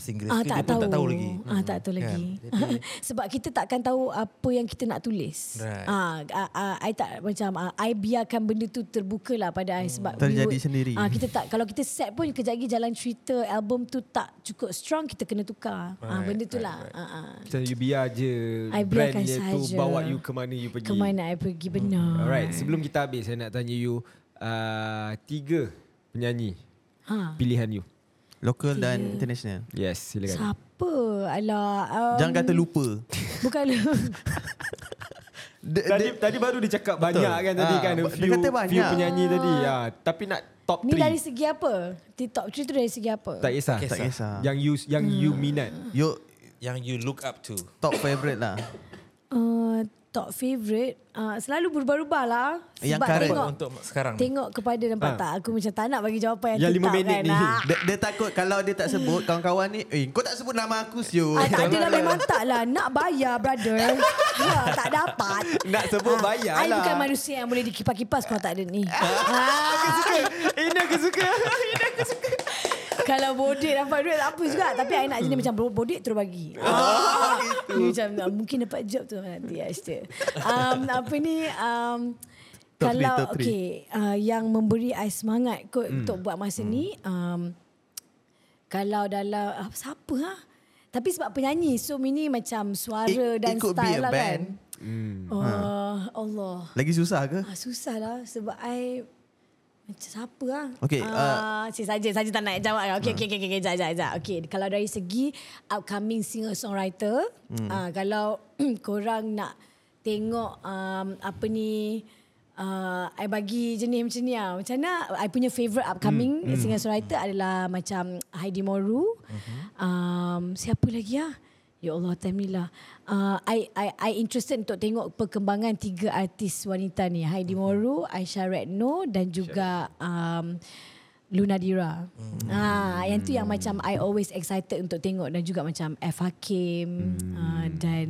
bahasa Inggeris Ah, ke tak dia pun tahu. tak tahu lagi. Ah, tak tahu Kan? lagi. Jadi- Sebab kita takkan tahu apa yang kita nak tulis. Right. Ah, ah, ah, I tak macam ah, I biarkan benda tu terbuka lah pada I sebab we Terjadi would- sendiri. Ah, kita tak kalau kita set pun kejap lagi jalan cerita album tu tak cukup strong kita kena tukar. ah, Right, benda tu right, lah. right. Ah, ah. Macam you biar je I brand biarkan dia tu sahaja. bawa you ke mana you pergi. Ke mana I pergi benar. Alright, sebelum kita habis saya nak tanya you uh, tiga penyanyi Ha. pilihan you. Local dan international. Yes, silakan. Siapa? Alah. Um, Jangan kata lupa. Bukan De, Tadi de, tadi baru dia cakap banyak kan tadi Ah, kan a dia few, kata banyak. few penyanyi tadi. Ya, tapi nak top Ni 3. dari segi apa? Di top 3 tu dari segi apa? tak kisah. Tak tak kisah. Yang you yang Hmm. you minat. You Yang you look up to. top favourite lah. Uh, top favourite uh, selalu berubah-ubah lah. Yang Sebab current tengok, Untuk sekarang. tengok kepada nampak Ha. tak aku macam tak nak bagi jawapan yang, Yang lima tetap minit kan. ni. Ah. Dia, dia takut kalau dia tak sebut kawan-kawan ni, eh kau tak sebut nama aku siul. Ah, tak ada lah memang tak lah Nak bayar brother ha, Tak dapat Nak sebut bayar I lah. bukan manusia yang boleh dikipas-kipas Kalau tak ada ni ah, Ini aku suka. Ini aku suka. Kalau bodek dapat duit Tak apa juga Tapi I nak jenis macam Bodek terus bagi ah, Ni macam Mungkin dapat job tu Nanti I still um, Apa ni um, Top three, Kalau top three. okay uh, Yang memberi I semangat kot Hmm. Untuk buat masa ni um, Kalau dalam ah, Siapa ha? Tapi sebab penyanyi So ini macam Suara It- dan it could be style a lah band. kan Hmm. Oh, Allah Lagi susah ke? ah, Susah lah Sebab I siapa lah Okay, uh, Cik saja Saja tak nak jawab. Okay okay okay, okay, Sekejap sekejap, sekejap Okay Kalau dari segi Upcoming singer-songwriter hmm. uh, Kalau korang nak Tengok um, Apa ni uh, I bagi jenis macam ni lah Macam mana I punya favourite upcoming hmm. singer-songwriter Adalah macam Heidi Moru. Um, Siapa lagi lah Ya Allah time ni lah uh, I, I, I interested untuk tengok perkembangan tiga artis wanita ni Heidi Moru, Aisyah Redno dan juga um, Luna Dira. Hmm. Ah, yang tu yang macam I always excited untuk tengok dan juga macam F Hakim hmm. uh, dan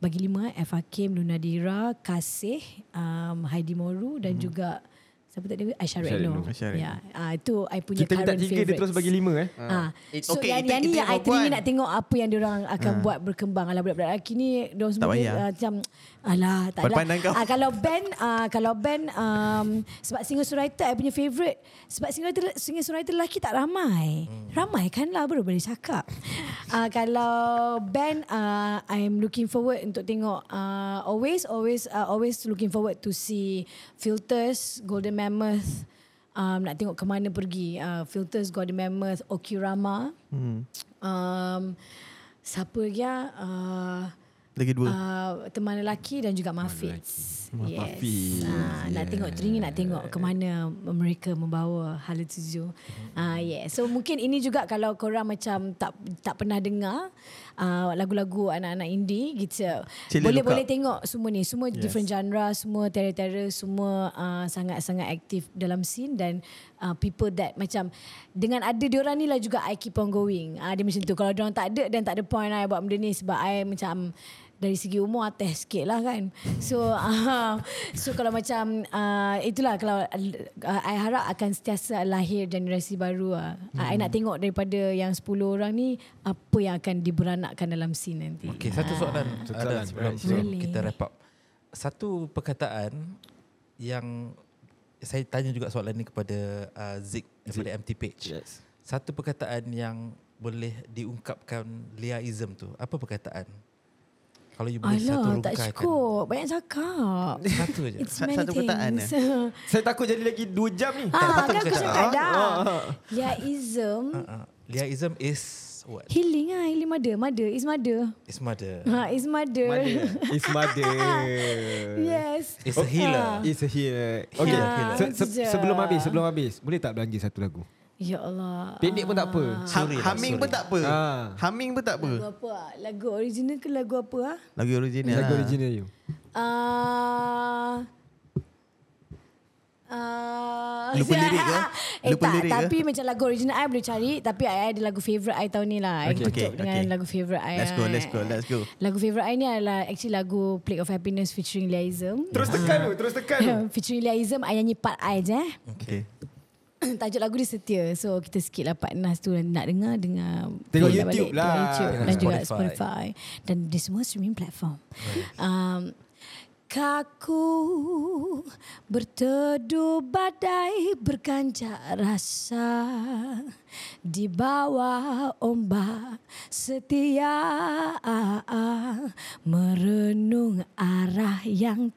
bagi lima F Hakim, Luna Dira, Kasih, um, Heidi Moru dan hmm. juga siapa tadi Aisyah Aisyah Redno. Redno. Ya, ah, itu I punya Kita minta current tiga dia terus bagi lima eh. Ah. It- So okay, yang, itu- yang ni itu yang I teringin perempuan. nak tengok apa yang diorang akan buat berkembang. Alah budak-budak lelaki ni semua Tak dia, payah. uh, macam alah tak ada. Pandang kau. Ah, kalau band uh, kalau band um, sebab singer songwriter I punya favourite sebab singer singer songwriter lelaki tak ramai. Ramai kan lah baru boleh cakap. uh, kalau band uh, I'm looking forward untuk tengok uh, always always uh, always looking forward to see Filters, Golden Mammoth um, nak tengok ke mana pergi uh, Filters, Golden Mammoth, Okirama Hmm. um, siapa lagi ah? uh, Lagi dua. uh, teman lelaki dan juga Mafiz. Yes. Mafiz, Ah, nak tengok teringin nak tengok ke mana mereka membawa hala tuju. Ah yeah. So mungkin ini juga kalau korang macam tak tak pernah dengar uh, lagu-lagu anak-anak indie gitu. Boleh boleh tengok semua ni, semua yes. different genre, semua terror-terror, semua uh, sangat-sangat aktif dalam scene dan uh, people that macam dengan ada diorang ni lah juga I keep on going. Ah uh, dia macam tu. Kalau diorang tak ada dan tak ada point I buat benda ni sebab I macam dari segi umur atas sikit lah kan. So uh, so kalau macam uh, itulah kalau uh, I harap akan sentiasa lahir generasi baru lah. Hmm. I nak tengok daripada yang 10 orang ni apa yang akan diberanakkan dalam scene nanti. Okay, satu soalan Satu ada sebelum, sebelum Boleh. kita wrap up. Satu perkataan yang saya tanya juga soalan ni kepada uh, Zik daripada MT Page. Yes. Satu perkataan yang boleh diungkapkan liaism tu. Apa perkataan? Kalau you boleh satu Alah, tak rungkaikan. cukup. Banyak cakap. Satu je. It's many satu perkataan things. Saya takut jadi lagi 2 jam ni. ah, patut kan aku cakap. dah. Ah, Ya, ism. Uh, uh, liaism is what? Healing ah, healing mother. Mother is mother. Is mother. Ha, is mother. It's mother. yes. Is a healer. It's a healer. Okay. Ah, Se- se- sebelum habis, sebelum habis, boleh tak belanja satu lagu? Ya Allah. Pendek pun tak apa. Ha, Sorry lah, humming pun tak apa. Ah. Humming pun tak apa. Lagu apa? ah? Lagu original ke lagu apa ah? Lagu original Lagu lah. original you. Uh, Uh, Lupa lirik ke? eh Lupa tak, lirik ke? tapi macam lagu original I boleh cari Tapi I ada lagu favourite I tahun ni lah I Okay, tutup okay, dengan okay. lagu favourite I Let's go, let's go, let's go. Lagu favourite I ni adalah Actually lagu Plague of Happiness featuring Liaism Terus tekan tu, terus tekan tu. Featuring Liaism I nyanyi part I je eh Okay. Tajuk lagu dia setia. So kita sikit lah Pak Nas tu Nak dengar Dengar Tengok YouTube balik, lah. Tengok YouTube Tengok Dan juga Spotify. Spotify. Dan di semua streaming platform. Um, Kaku berteduh badai berkanjak rasa di bawah ombak setia merenung arah yang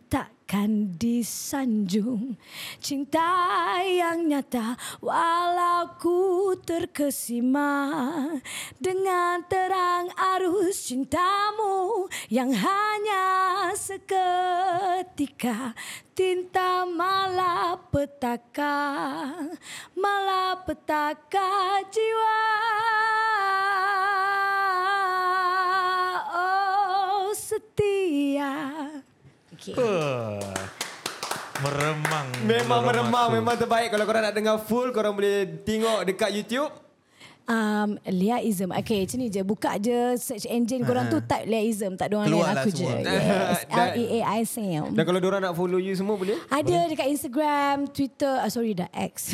takkan disanjung. Cinta yang nyata walau ku terkesima. Dengan terang arus cintamu yang hanya seketika. Tinta malapetaka malapetaka jiwa. Oh setia okay. Uh, meremang. Memang meremang, aku. memang terbaik. Kalau korang nak dengar full, korang boleh tengok dekat YouTube. Um, Liaism Okay macam ni je Buka je search engine Korang tu type Liaism Tak ada orang lain Aku je. Yes L-E-A-I-S-M Dan kalau diorang nak follow you semua boleh? Ada dekat Instagram, Twitter, ah, sorry dah X.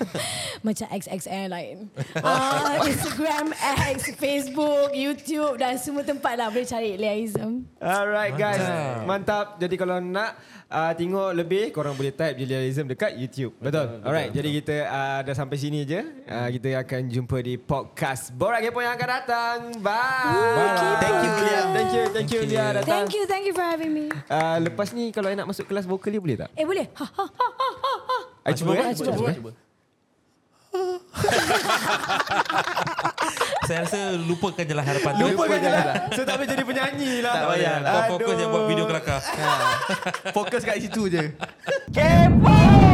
Macam XXL lain. Uh, Instagram, X, Facebook, YouTube dan semua tempat lah boleh cari Liaism. Alright guys, mantap. Jadi kalau nak uh, tengok lebih, korang boleh type Jelialism dekat YouTube. Betul? Alright, jadi kita uh, dah sampai sini je. Uh, kita akan jumpa di podcast Borak Kepo yang akan datang. Bye. Bye. Thank you Lia. Thank you, thank you Thank Lia datang. Thank you, thank you for having me. Uh, lepas ni kalau I nak masuk kelas vokal ni boleh tak? Eh boleh? Ha, ha, ha, ha, ha, ha. I cuba, cuba, eh? cuba, Cuba, Cuba. Saya rasa lupakan je lah harapan tu. Lupakan je lah. So tak boleh jadi penyanyi lah. Tak payah lah. Kau fokus je buat video kelakar. Fokus kat situ je. Kepo!